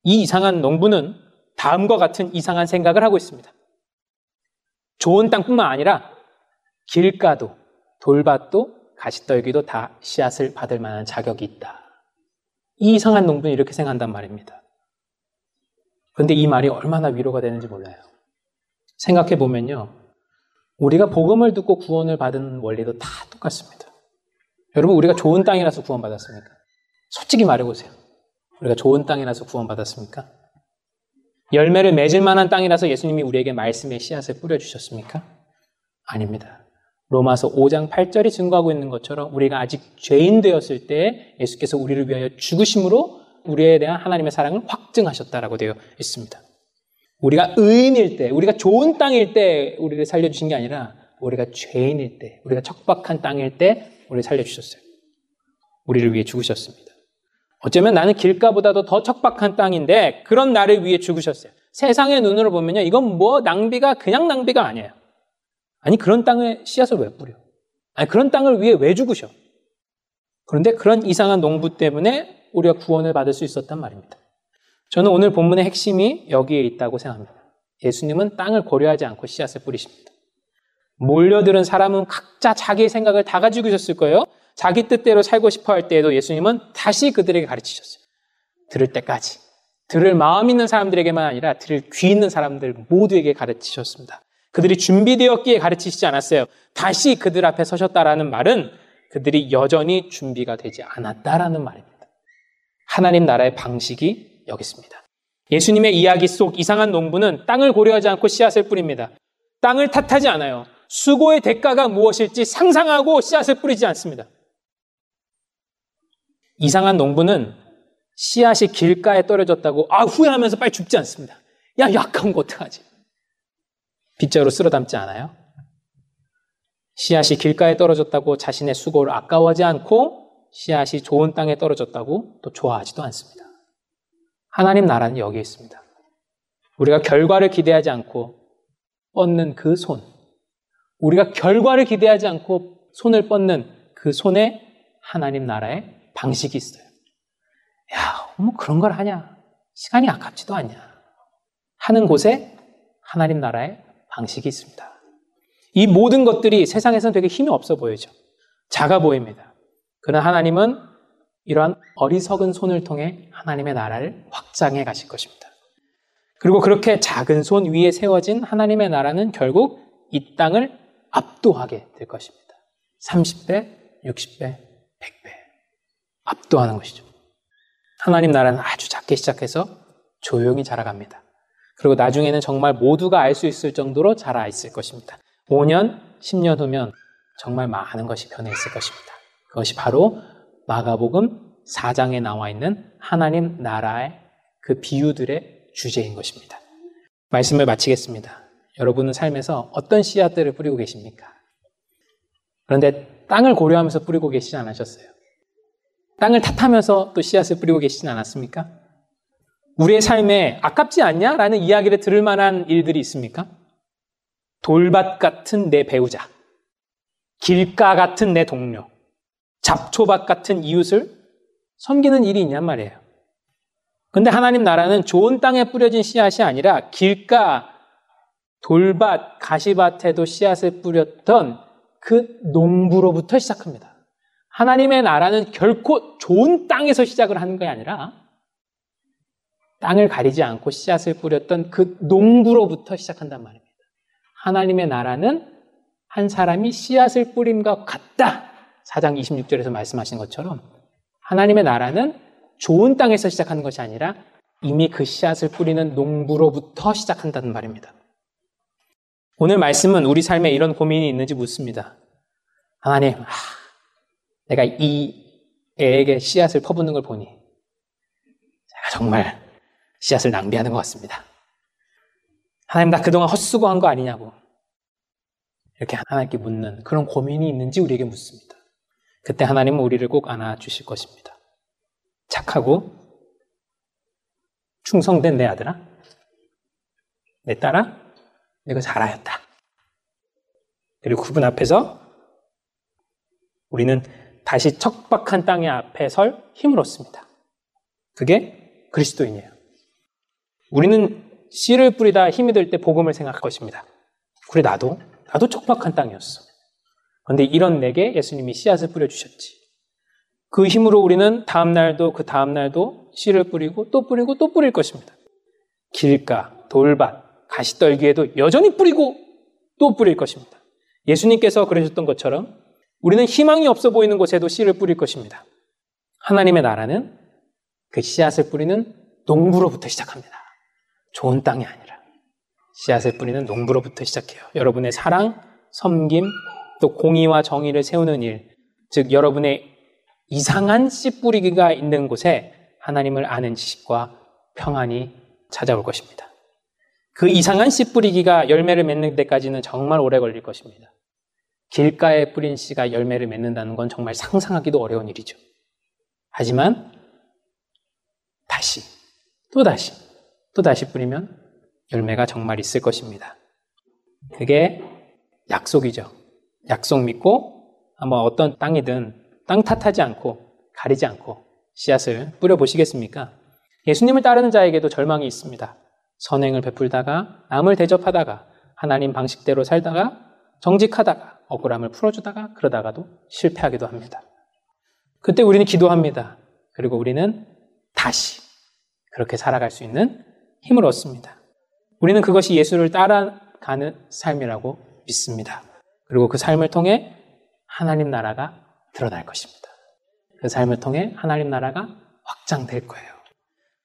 이 이상한 농부는 다음과 같은 이상한 생각을 하고 있습니다. 좋은 땅뿐만 아니라 길가도 돌밭도 가시떨기도 다 씨앗을 받을 만한 자격이 있다. 이 이상한 농부는 이렇게 생각한단 말입니다. 그런데 이 말이 얼마나 위로가 되는지 몰라요. 생각해 보면요. 우리가 복음을 듣고 구원을 받은 원리도 다 똑같습니다. 여러분, 우리가 좋은 땅이라서 구원받았습니까? 솔직히 말해보세요. 우리가 좋은 땅이라서 구원받았습니까? 열매를 맺을 만한 땅이라서 예수님이 우리에게 말씀의 씨앗을 뿌려주셨습니까? 아닙니다. 로마서 5장 8절이 증거하고 있는 것처럼 우리가 아직 죄인 되었을 때 예수께서 우리를 위하여 죽으심으로 우리에 대한 하나님의 사랑을 확증하셨다라고 되어 있습니다. 우리가 의인일 때, 우리가 좋은 땅일 때 우리를 살려주신 게 아니라 우리가 죄인일 때, 우리가 척박한 땅일 때 우리를 살려주셨어요. 우리를 위해 죽으셨습니다. 어쩌면 나는 길가보다도 더 척박한 땅인데 그런 나를 위해 죽으셨어요. 세상의 눈으로 보면요. 이건 뭐 낭비가 그냥 낭비가 아니에요. 아니 그런 땅에 씨앗을 왜 뿌려? 아니 그런 땅을 위해 왜 죽으셔? 그런데 그런 이상한 농부 때문에 우리가 구원을 받을 수 있었단 말입니다. 저는 오늘 본문의 핵심이 여기에 있다고 생각합니다. 예수님은 땅을 고려하지 않고 씨앗을 뿌리십니다. 몰려들은 사람은 각자 자기의 생각을 다 가지고 있었을 거예요. 자기 뜻대로 살고 싶어 할 때에도 예수님은 다시 그들에게 가르치셨어요. 들을 때까지. 들을 마음 있는 사람들에게만 아니라 들을 귀 있는 사람들 모두에게 가르치셨습니다. 그들이 준비되었기에 가르치시지 않았어요. 다시 그들 앞에 서셨다라는 말은 그들이 여전히 준비가 되지 않았다라는 말입니다. 하나님 나라의 방식이 여기 있습니다. 예수님의 이야기 속 이상한 농부는 땅을 고려하지 않고 씨앗을 뿌립니다. 땅을 탓하지 않아요. 수고의 대가가 무엇일지 상상하고 씨앗을 뿌리지 않습니다. 이상한 농부는 씨앗이 길가에 떨어졌다고 아 후회하면서 빨리 죽지 않습니다. 야 약한 거 어떡하지? 빗자루 쓸어 담지 않아요? 씨앗이 길가에 떨어졌다고 자신의 수고를 아까워하지 않고 씨앗이 좋은 땅에 떨어졌다고 또 좋아하지도 않습니다. 하나님 나라는 여기에 있습니다. 우리가 결과를 기대하지 않고 뻗는 그 손, 우리가 결과를 기대하지 않고 손을 뻗는 그 손에 하나님 나라의 방식이 있어요. 야, 뭐 그런 걸 하냐? 시간이 아깝지도 않냐? 하는 곳에 하나님 나라의 방식이 있습니다. 이 모든 것들이 세상에서는 되게 힘이 없어 보이죠. 작아 보입니다. 그러나 하나님은 이러한 어리석은 손을 통해 하나님의 나라를 확장해 가실 것입니다. 그리고 그렇게 작은 손 위에 세워진 하나님의 나라는 결국 이 땅을 압도하게 될 것입니다. 30배, 60배, 100배. 압도하는 것이죠. 하나님 나라는 아주 작게 시작해서 조용히 자라갑니다. 그리고 나중에는 정말 모두가 알 수 있을 정도로 자라 있을 것입니다. 5년, 10년 후면 정말 많은 것이 변해 있을 것입니다. 그것이 바로 마가복음 4장에 나와 있는 하나님 나라의 그 비유들의 주제인 것입니다. 말씀을 마치겠습니다. 여러분은 삶에서 어떤 씨앗들을 뿌리고 계십니까? 그런데 땅을 고려하면서 뿌리고 계시지 않으셨어요? 땅을 탓하면서 또 씨앗을 뿌리고 계시진 않았습니까? 우리의 삶에 아깝지 않냐? 라는 이야기를 들을 만한 일들이 있습니까? 돌밭 같은 내 배우자, 길가 같은 내 동료, 잡초밭 같은 이웃을 섬기는 일이 있냔 말이에요. 근데 하나님 나라는 좋은 땅에 뿌려진 씨앗이 아니라 길가, 돌밭, 가시밭에도 씨앗을 뿌렸던 그 농부로부터 시작합니다. 하나님의 나라는 결코 좋은 땅에서 시작을 하는 게 아니라 땅을 가리지 않고 씨앗을 뿌렸던 그 농부로부터 시작한단 말입니다. 하나님의 나라는 한 사람이 씨앗을 뿌림과 같다. 4장 26절에서 말씀하신 것처럼 하나님의 나라는 좋은 땅에서 시작하는 것이 아니라 이미 그 씨앗을 뿌리는 농부로부터 시작한다는 말입니다. 오늘 말씀은 우리 삶에 이런 고민이 있는지 묻습니다. 하나님, 하, 내가 이 애에게 씨앗을 퍼붓는 걸 보니 제가 정말 씨앗을 낭비하는 것 같습니다. 하나님, 나 그동안 헛수고한 거 아니냐고. 이렇게 하나님께 묻는 그런 고민이 있는지 우리에게 묻습니다. 그때 하나님은 우리를 꼭 안아주실 것입니다. 착하고 충성된 내 아들아, 내 딸아, 내가 잘하였다. 그리고 그분 앞에서 우리는 다시 척박한 땅의 앞에 설 힘을 얻습니다. 그게 그리스도인이에요. 우리는 씨를 뿌리다 힘이 들때 복음을 생각할 것입니다. 그래 나도 나도 척박한 땅이었어. 그런데 이런 내게 예수님이 씨앗을 뿌려 주셨지. 그 힘으로 우리는 다음 날도 그 다음 날도 씨를 뿌리고 또 뿌리고 또 뿌릴 것입니다. 길가, 돌밭, 가시떨기에도 여전히 뿌리고 또 뿌릴 것입니다. 예수님께서 그러셨던 것처럼 우리는 희망이 없어 보이는 곳에도 씨를 뿌릴 것입니다. 하나님의 나라는 그 씨앗을 뿌리는 농부로부터 시작합니다. 좋은 땅이 아니라 씨앗을 뿌리는 농부로부터 시작해요. 여러분의 사랑, 섬김, 또 공의와 정의를 세우는 일, 즉 여러분의 이상한 씨 뿌리기가 있는 곳에 하나님을 아는 지식과 평안이 찾아올 것입니다. 그 이상한 씨 뿌리기가 열매를 맺는 데까지는 정말 오래 걸릴 것입니다. 길가에 뿌린 씨가 열매를 맺는다는 건 정말 상상하기도 어려운 일이죠. 하지만 다시, 또 다시, 또 다시 뿌리면 열매가 정말 있을 것입니다. 그게 약속이죠. 약속 믿고 한번 어떤 땅이든 땅 탓하지 않고 가리지 않고 씨앗을 뿌려보시겠습니까? 예수님을 따르는 자에게도 절망이 있습니다. 선행을 베풀다가 남을 대접하다가 하나님 방식대로 살다가 정직하다가 억울함을 풀어주다가 그러다가도 실패하기도 합니다. 그때 우리는 기도합니다. 그리고 우리는 다시 그렇게 살아갈 수 있는 힘을 얻습니다. 우리는 그것이 예수를 따라가는 삶이라고 믿습니다. 그리고 그 삶을 통해 하나님 나라가 드러날 것입니다. 그 삶을 통해 하나님 나라가 확장될 거예요.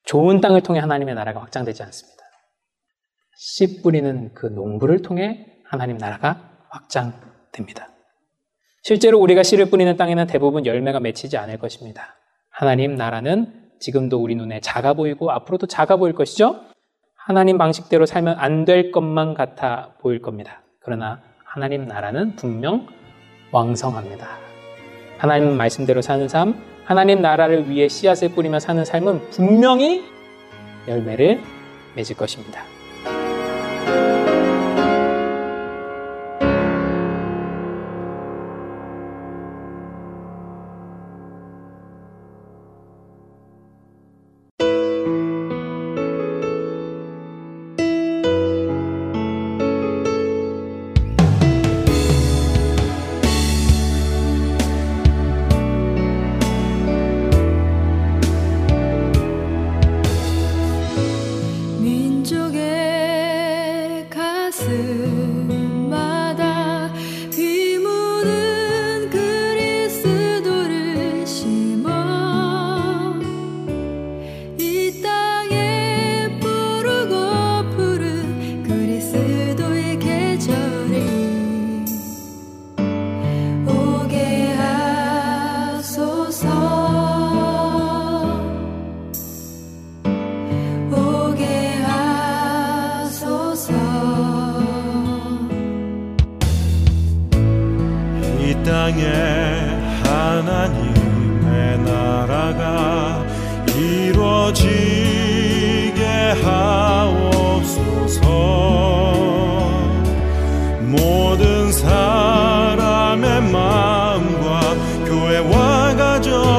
좋은 땅을 통해 하나님의 나라가 확장되지 않습니다. 씨 뿌리는 그 농부를 통해 하나님 나라가 확장됩니다. 실제로 우리가 씨를 뿌리는 땅에는 대부분 열매가 맺히지 않을 것입니다. 하나님 나라는 지금도 우리 눈에 작아 보이고 앞으로도 작아 보일 것이죠? 하나님 방식대로 살면 안 될 것만 같아 보일 겁니다. 그러나 하나님 나라는 분명 왕성합니다. 하나님 말씀대로 사는 삶, 하나님 나라를 위해 씨앗을 뿌리며 사는 삶은 분명히 열매를 맺을 것입니다. 환상을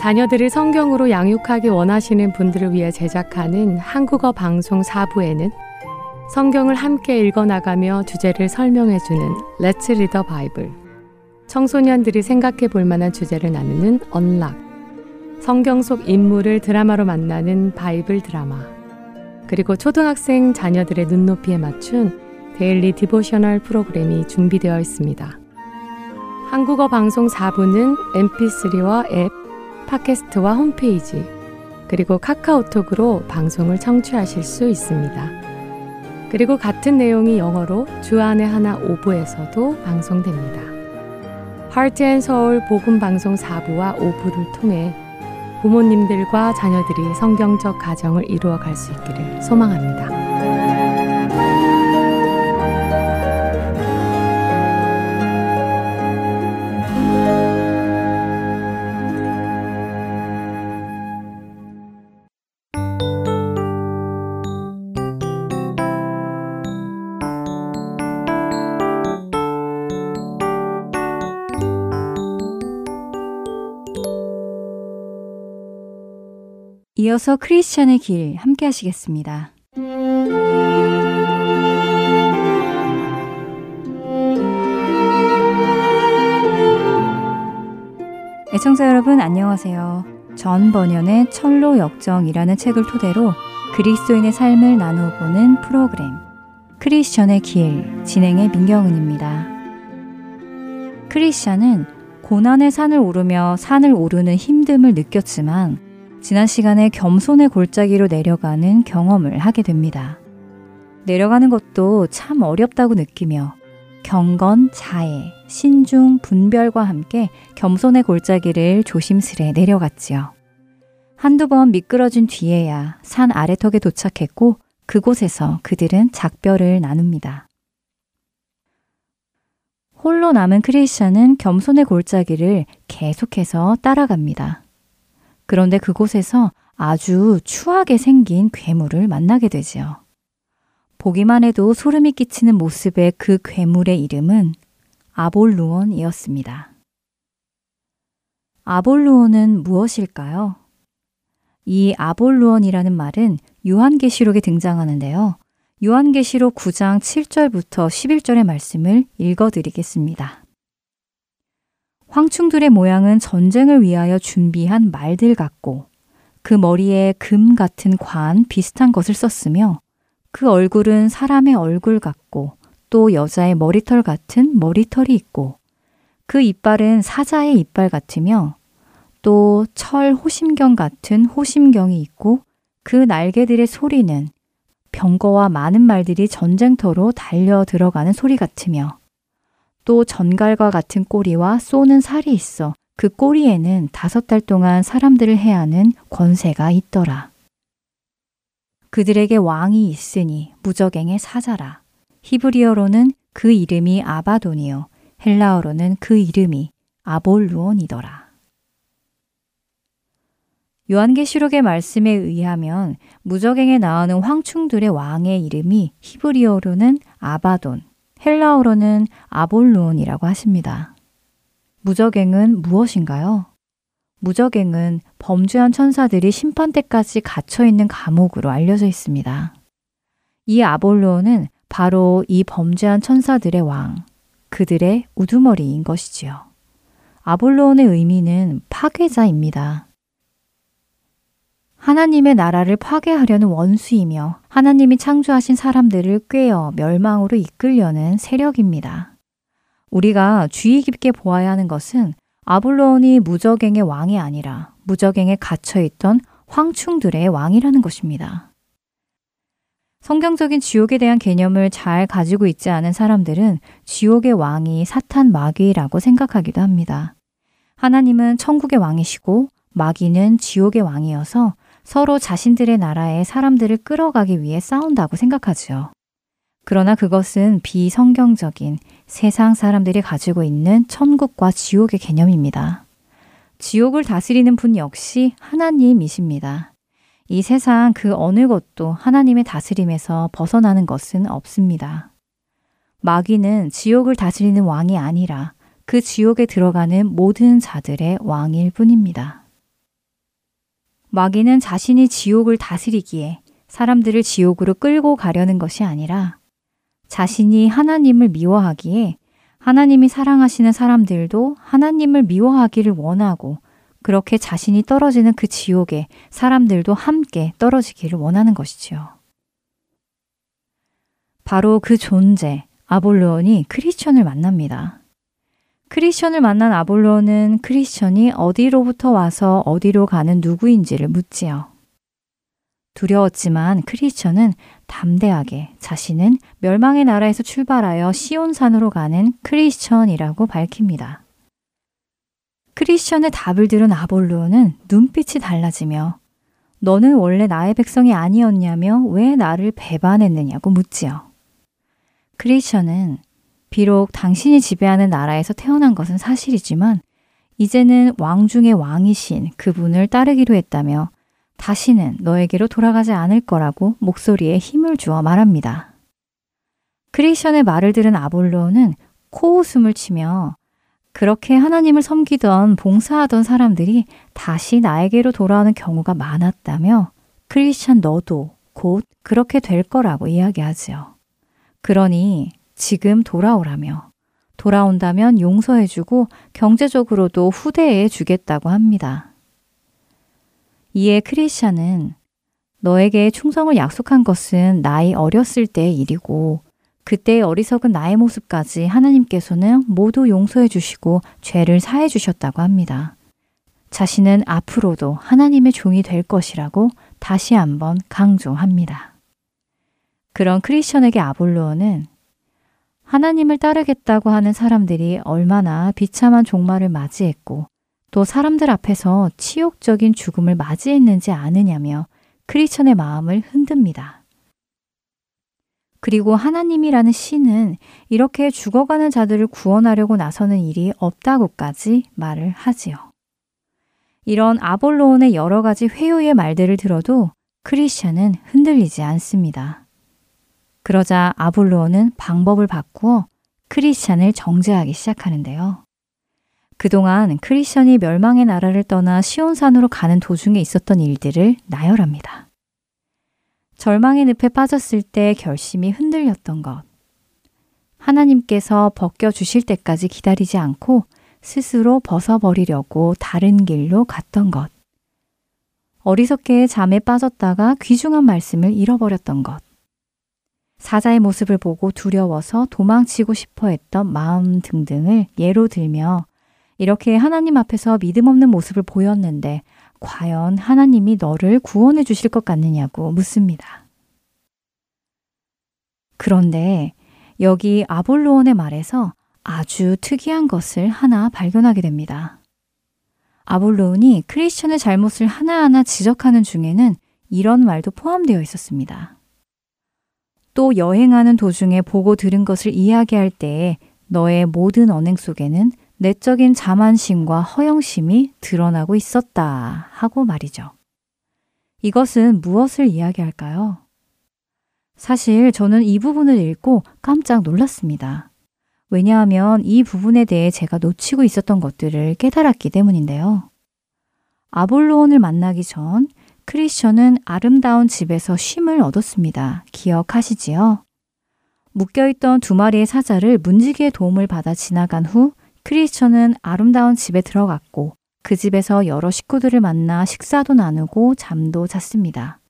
자녀들을 성경으로 양육하기 원하시는 분들을 위해 제작하는 한국어 방송 4부에는 성경을 함께 읽어나가며 주제를 설명해주는 Let's Read the Bible, 청소년들이 생각해 볼 만한 주제를 나누는 Unlock, 성경 속 인물을 드라마로 만나는 바이블 드라마, 그리고 초등학생 자녀들의 눈높이에 맞춘 Daily Devotional 프로그램이 준비되어 있습니다. 한국어 방송 4부는 mp3와 앱, 팟캐스트와 홈페이지, 그리고 카카오톡으로 방송을 청취하실 수 있습니다. 그리고 같은 내용이 영어로 주 안의 하나 5부에서도 방송됩니다. Heart and Seoul 복음 방송 4부와 5부를 통해 부모님들과 자녀들이 성경적 가정을 이루어 갈 수 있기를 소망합니다. 이어서 크리스찬의 길 함께 하시겠습니다. 애청자 여러분 안녕하세요. 전 번연의 철로 역정이라는 책을 토대로 그리스도인의 삶을 나누어 보는 프로그램 크리스천의 길 진행의 민경은입니다. 크리스천은 고난의 산을 오르며 산을 오르는 힘듦을 느꼈지만 지난 시간에 겸손의 골짜기로 내려가는 경험을 하게 됩니다. 내려가는 것도 참 어렵다고 느끼며 경건, 자애, 신중, 분별과 함께 겸손의 골짜기를 조심스레 내려갔지요. 한두 번 미끄러진 뒤에야 산 아래턱에 도착했고 그곳에서 그들은 작별을 나눕니다. 홀로 남은 크리스찬은 겸손의 골짜기를 계속해서 따라갑니다. 그런데 그곳에서 아주 추하게 생긴 괴물을 만나게 되지요. 보기만 해도 소름이 끼치는 모습의 그 괴물의 이름은 아볼루온이었습니다. 아볼루온은 무엇일까요? 이 아볼루온이라는 말은 요한계시록에 등장하는데요. 요한계시록 9장 7절부터 11절의 말씀을 읽어 드리겠습니다. 황충들의 모양은 전쟁을 위하여 준비한 말들 같고 그 머리에 금 같은 관 비슷한 것을 썼으며 그 얼굴은 사람의 얼굴 같고 또 여자의 머리털 같은 머리털이 있고 그 이빨은 사자의 이빨 같으며 또 철 호심경 같은 호심경이 있고 그 날개들의 소리는 병거와 많은 말들이 전쟁터로 달려 들어가는 소리 같으며 또 전갈과 같은 꼬리와 쏘는 살이 있어 그 꼬리에는 다섯 달 동안 사람들을 해하는 권세가 있더라. 그들에게 왕이 있으니 무적행의 사자라. 히브리어로는 그 이름이 아바돈이요. 헬라어로는 그 이름이 아볼루온이더라. 요한계시록의 말씀에 의하면 무적행에 나오는 황충들의 왕의 이름이 히브리어로는 아바돈, 헬라어로는 아볼론이라고 하십니다. 무적행은 무엇인가요? 무적행은 범죄한 천사들이 심판 때까지 갇혀 있는 감옥으로 알려져 있습니다. 이 아볼론은 바로 이 범죄한 천사들의 왕, 그들의 우두머리인 것이지요. 아볼론의 의미는 파괴자입니다. 하나님의 나라를 파괴하려는 원수이며 하나님이 창조하신 사람들을 꿰어 멸망으로 이끌려는 세력입니다. 우리가 주의 깊게 보아야 하는 것은 아블론이 무적행의 왕이 아니라 무적행에 갇혀있던 황충들의 왕이라는 것입니다. 성경적인 지옥에 대한 개념을 잘 가지고 있지 않은 사람들은 지옥의 왕이 사탄 마귀라고 생각하기도 합니다. 하나님은 천국의 왕이시고 마귀는 지옥의 왕이어서 서로 자신들의 나라에 사람들을 끌어가기 위해 싸운다고 생각하지요. 그러나 그것은 비성경적인 세상 사람들이 가지고 있는 천국과 지옥의 개념입니다. 지옥을 다스리는 분 역시 하나님이십니다. 이 세상 그 어느 것도 하나님의 다스림에서 벗어나는 것은 없습니다. 마귀는 지옥을 다스리는 왕이 아니라 그 지옥에 들어가는 모든 자들의 왕일 뿐입니다. 마귀는 자신이 지옥을 다스리기에 사람들을 지옥으로 끌고 가려는 것이 아니라 자신이 하나님을 미워하기에 하나님이 사랑하시는 사람들도 하나님을 미워하기를 원하고 그렇게 자신이 떨어지는 그 지옥에 사람들도 함께 떨어지기를 원하는 것이지요. 바로 그 존재, 아볼로온이 크리스천을 만납니다. 크리스천을 만난 아볼로온은 크리스천이 어디로부터 와서 어디로 가는 누구인지를 묻지요. 두려웠지만 크리스천은 담대하게 자신은 멸망의 나라에서 출발하여 시온산으로 가는 크리스천이라고 밝힙니다. 크리스천의 답을 들은 아볼로는 눈빛이 달라지며 너는 원래 나의 백성이 아니었냐며 왜 나를 배반했느냐고 묻지요. 크리스천은 비록 당신이 지배하는 나라에서 태어난 것은 사실이지만 이제는 왕 중의 왕이신 그분을 따르기로 했다며 다시는 너에게로 돌아가지 않을 거라고 목소리에 힘을 주어 말합니다. 크리스천의 말을 들은 아볼로는 코웃음을 치며 그렇게 하나님을 섬기던 봉사하던 사람들이 다시 나에게로 돌아오는 경우가 많았다며 크리스천 너도 곧 그렇게 될 거라고 이야기하지요. 그러니 지금 돌아오라며 돌아온다면 용서해주고 경제적으로도 후대해 주겠다고 합니다. 이에 크리스찬은 너에게 충성을 약속한 것은 나이 어렸을 때의 일이고 그때의 어리석은 나의 모습까지 하나님께서는 모두 용서해 주시고 죄를 사해 주셨다고 합니다. 자신은 앞으로도 하나님의 종이 될 것이라고 다시 한번 강조합니다. 그런 크리스천에게 아볼로는 하나님을 따르겠다고 하는 사람들이 얼마나 비참한 종말을 맞이했고 또 사람들 앞에서 치욕적인 죽음을 맞이했는지 아느냐며 크리스천의 마음을 흔듭니다. 그리고 하나님이라는 신은 이렇게 죽어가는 자들을 구원하려고 나서는 일이 없다고까지 말을 하지요. 이런 아볼로온의 여러 가지 회유의 말들을 들어도 크리스천은 흔들리지 않습니다. 그러자 아볼로온은 방법을 바꾸어 크리스찬을 정죄하기 시작하는데요. 그동안 크리스천이 멸망의 나라를 떠나 시온산으로 가는 도중에 있었던 일들을 나열합니다. 절망의 늪에 빠졌을 때 결심이 흔들렸던 것. 하나님께서 벗겨주실 때까지 기다리지 않고 스스로 벗어버리려고 다른 길로 갔던 것. 어리석게 잠에 빠졌다가 귀중한 말씀을 잃어버렸던 것. 사자의 모습을 보고 두려워서 도망치고 싶어 했던 마음 등등을 예로 들며 이렇게 하나님 앞에서 믿음 없는 모습을 보였는데 과연 하나님이 너를 구원해 주실 것 같느냐고 묻습니다. 그런데 여기 아볼로온의 말에서 아주 특이한 것을 하나 발견하게 됩니다. 아볼로온이 크리스천의 잘못을 하나하나 지적하는 중에는 이런 말도 포함되어 있었습니다. 또 여행하는 도중에 보고 들은 것을 이야기할 때에 너의 모든 언행 속에는 내적인 자만심과 허영심이 드러나고 있었다 하고 말이죠. 이것은 무엇을 이야기할까요? 사실 저는 이 부분을 읽고 깜짝 놀랐습니다. 왜냐하면 이 부분에 대해 제가 놓치고 있었던 것들을 깨달았기 때문인데요. 아볼로온을 만나기 전 크리스천은 아름다운 집에서 쉼을 얻었습니다. 기억하시지요? 묶여있던 두 마리의 사자를 문지기의 도움을 받아 지나간 후 크리스천은 아름다운 집에 들어갔고 그 집에서 여러 식구들을 만나 식사도 나누고 잠도 잤습니다.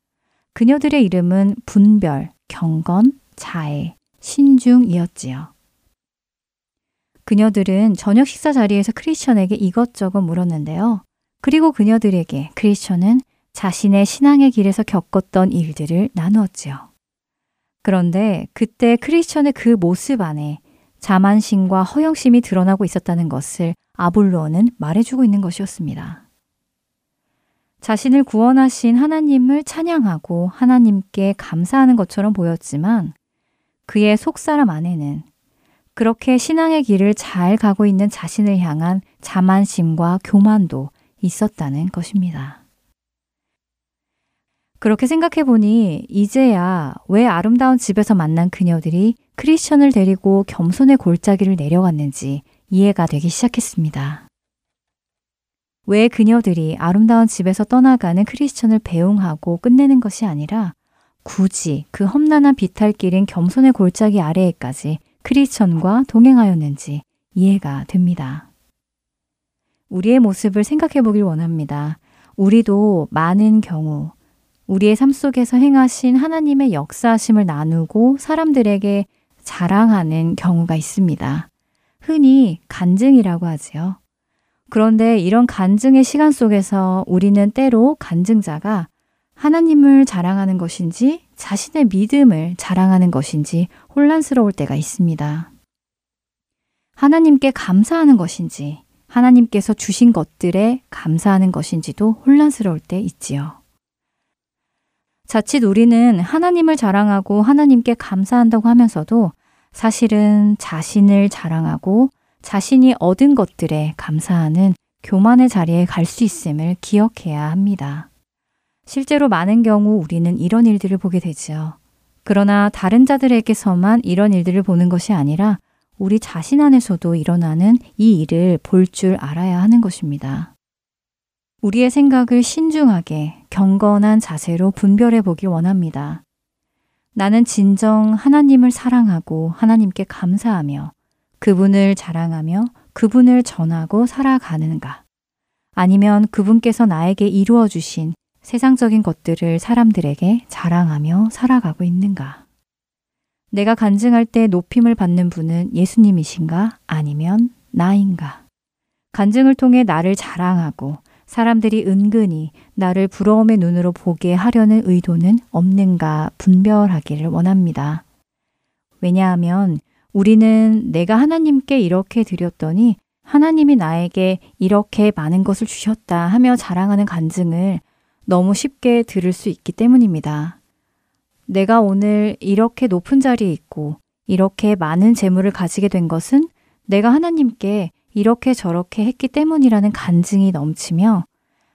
그녀들의 이름은 분별, 경건, 자애, 신중이었지요. 그녀들은 저녁 식사 자리에서 크리스천에게 이것저것 물었는데요. 그리고 그녀들에게 크리스천은 자신의 신앙의 길에서 겪었던 일들을 나누었지요. 그런데 그때 크리스천의 그 모습 안에 자만심과 허영심이 드러나고 있었다는 것을 아볼로는 말해주고 있는 것이었습니다. 자신을 구원하신 하나님을 찬양하고 하나님께 감사하는 것처럼 보였지만 그의 속사람 안에는 그렇게 신앙의 길을 잘 가고 있는 자신을 향한 자만심과 교만도 있었다는 것입니다. 그렇게 생각해 보니 이제야 왜 아름다운 집에서 만난 그녀들이 크리스천을 데리고 겸손의 골짜기를 내려왔는지 이해가 되기 시작했습니다. 왜 그녀들이 아름다운 집에서 떠나가는 크리스천을 배웅하고 끝내는 것이 아니라 굳이 그 험난한 비탈길인 겸손의 골짜기 아래에까지 크리스천과 동행하였는지 이해가 됩니다. 우리의 모습을 생각해 보길 원합니다. 우리도 많은 경우 우리의 삶 속에서 행하신 하나님의 역사하심을 나누고 사람들에게 자랑하는 경우가 있습니다. 흔히 간증이라고 하지요. 그런데 이런 간증의 시간 속에서 우리는 때로 간증자가 하나님을 자랑하는 것인지 자신의 믿음을 자랑하는 것인지 혼란스러울 때가 있습니다. 하나님께 감사하는 것인지 하나님께서 주신 것들에 감사하는 것인지도 혼란스러울 때 있지요. 자칫 우리는 하나님을 자랑하고 하나님께 감사한다고 하면서도 사실은 자신을 자랑하고 자신이 얻은 것들에 감사하는 교만의 자리에 갈 수 있음을 기억해야 합니다. 실제로 많은 경우 우리는 이런 일들을 보게 되지요. 그러나 다른 자들에게서만 이런 일들을 보는 것이 아니라 우리 자신 안에서도 일어나는 이 일을 볼 줄 알아야 하는 것입니다. 우리의 생각을 신중하게 경건한 자세로 분별해 보길 원합니다. 나는 진정 하나님을 사랑하고 하나님께 감사하며 그분을 자랑하며 그분을 전하고 살아가는가? 아니면 그분께서 나에게 이루어 주신 세상적인 것들을 사람들에게 자랑하며 살아가고 있는가? 내가 간증할 때 높임을 받는 분은 예수님이신가? 아니면 나인가? 간증을 통해 나를 자랑하고 사람들이 은근히 나를 부러움의 눈으로 보게 하려는 의도는 없는가 분별하기를 원합니다. 왜냐하면 우리는 내가 하나님께 이렇게 드렸더니 하나님이 나에게 이렇게 많은 것을 주셨다 하며 자랑하는 간증을 너무 쉽게 들을 수 있기 때문입니다. 내가 오늘 이렇게 높은 자리에 있고 이렇게 많은 재물을 가지게 된 것은 내가 하나님께 이렇게 저렇게 했기 때문이라는 간증이 넘치며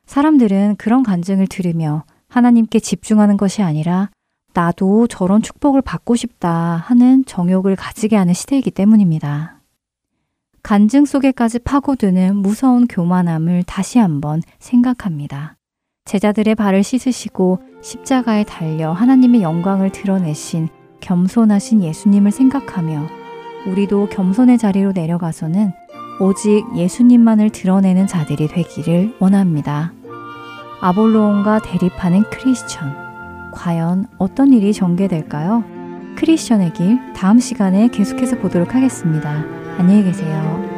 사람들은 그런 간증을 들으며 하나님께 집중하는 것이 아니라 나도 저런 축복을 받고 싶다 하는 정욕을 가지게 하는 시대이기 때문입니다. 간증 속에까지 파고드는 무서운 교만함을 다시 한번 생각합니다. 제자들의 발을 씻으시고 십자가에 달려 하나님의 영광을 드러내신 겸손하신 예수님을 생각하며 우리도 겸손의 자리로 내려가서는 오직 예수님만을 드러내는 자들이 되기를 원합니다. 아볼로온과 대립하는 크리스천. 과연 어떤 일이 전개될까요? 크리스천의 길 다음 시간에 계속해서 보도록 하겠습니다. 안녕히 계세요.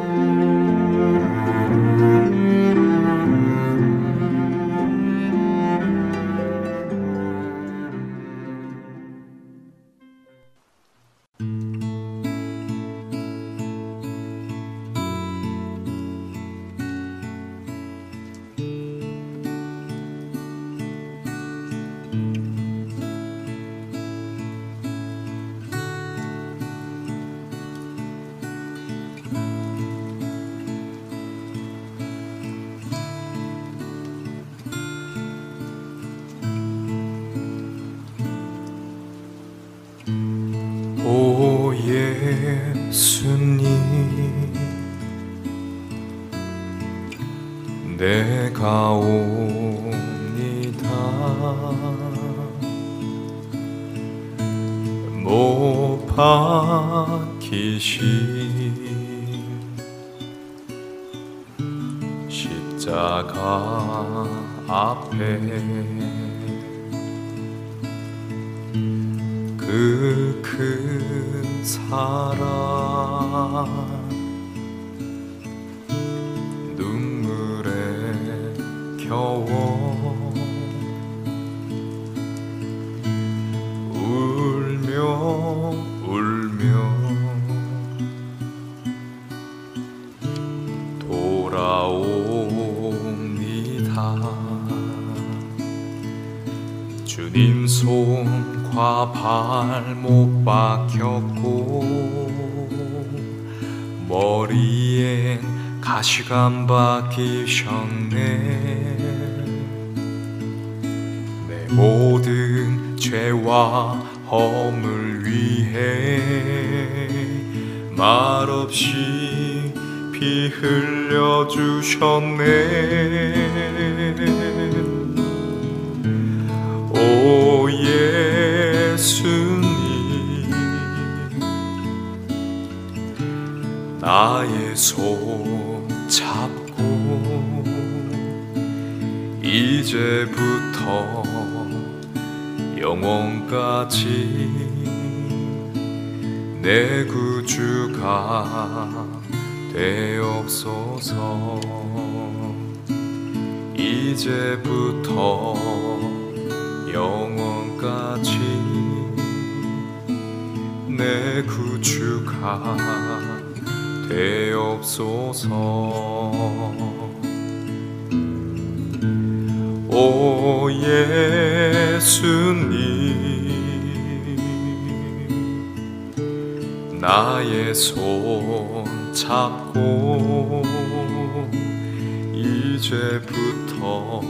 나의 손 잡고 이제부터 영원까지 내 구주가 되옵소서. 이제부터 영원까지 내 구주가 되옵소서. 오 예수님 나의 손 잡고 이제부터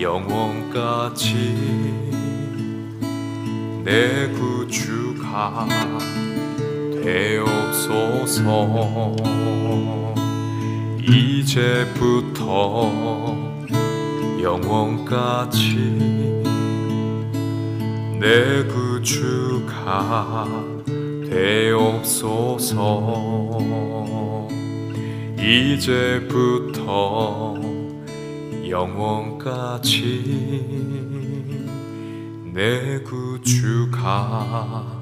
영원까지 내 구주가 되옵소서. 이제부터 영원까지 내 구주가 되옵소서. 이제부터 영원까지 내 구주가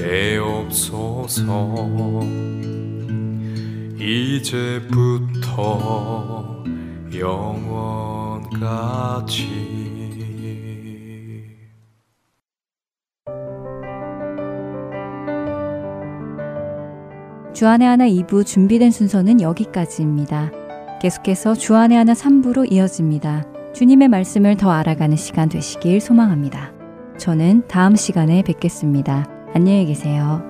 되옵소서 이제부터 영원까지 주안의 하나 2부 준비된 순서는 여기까지입니다. 계속해서 주안의 하나 3부로 이어집니다. 주님의 말씀을 더 알아가는 시간 되시길 소망합니다. 저는 다음 시간에 뵙겠습니다. 안녕히 계세요.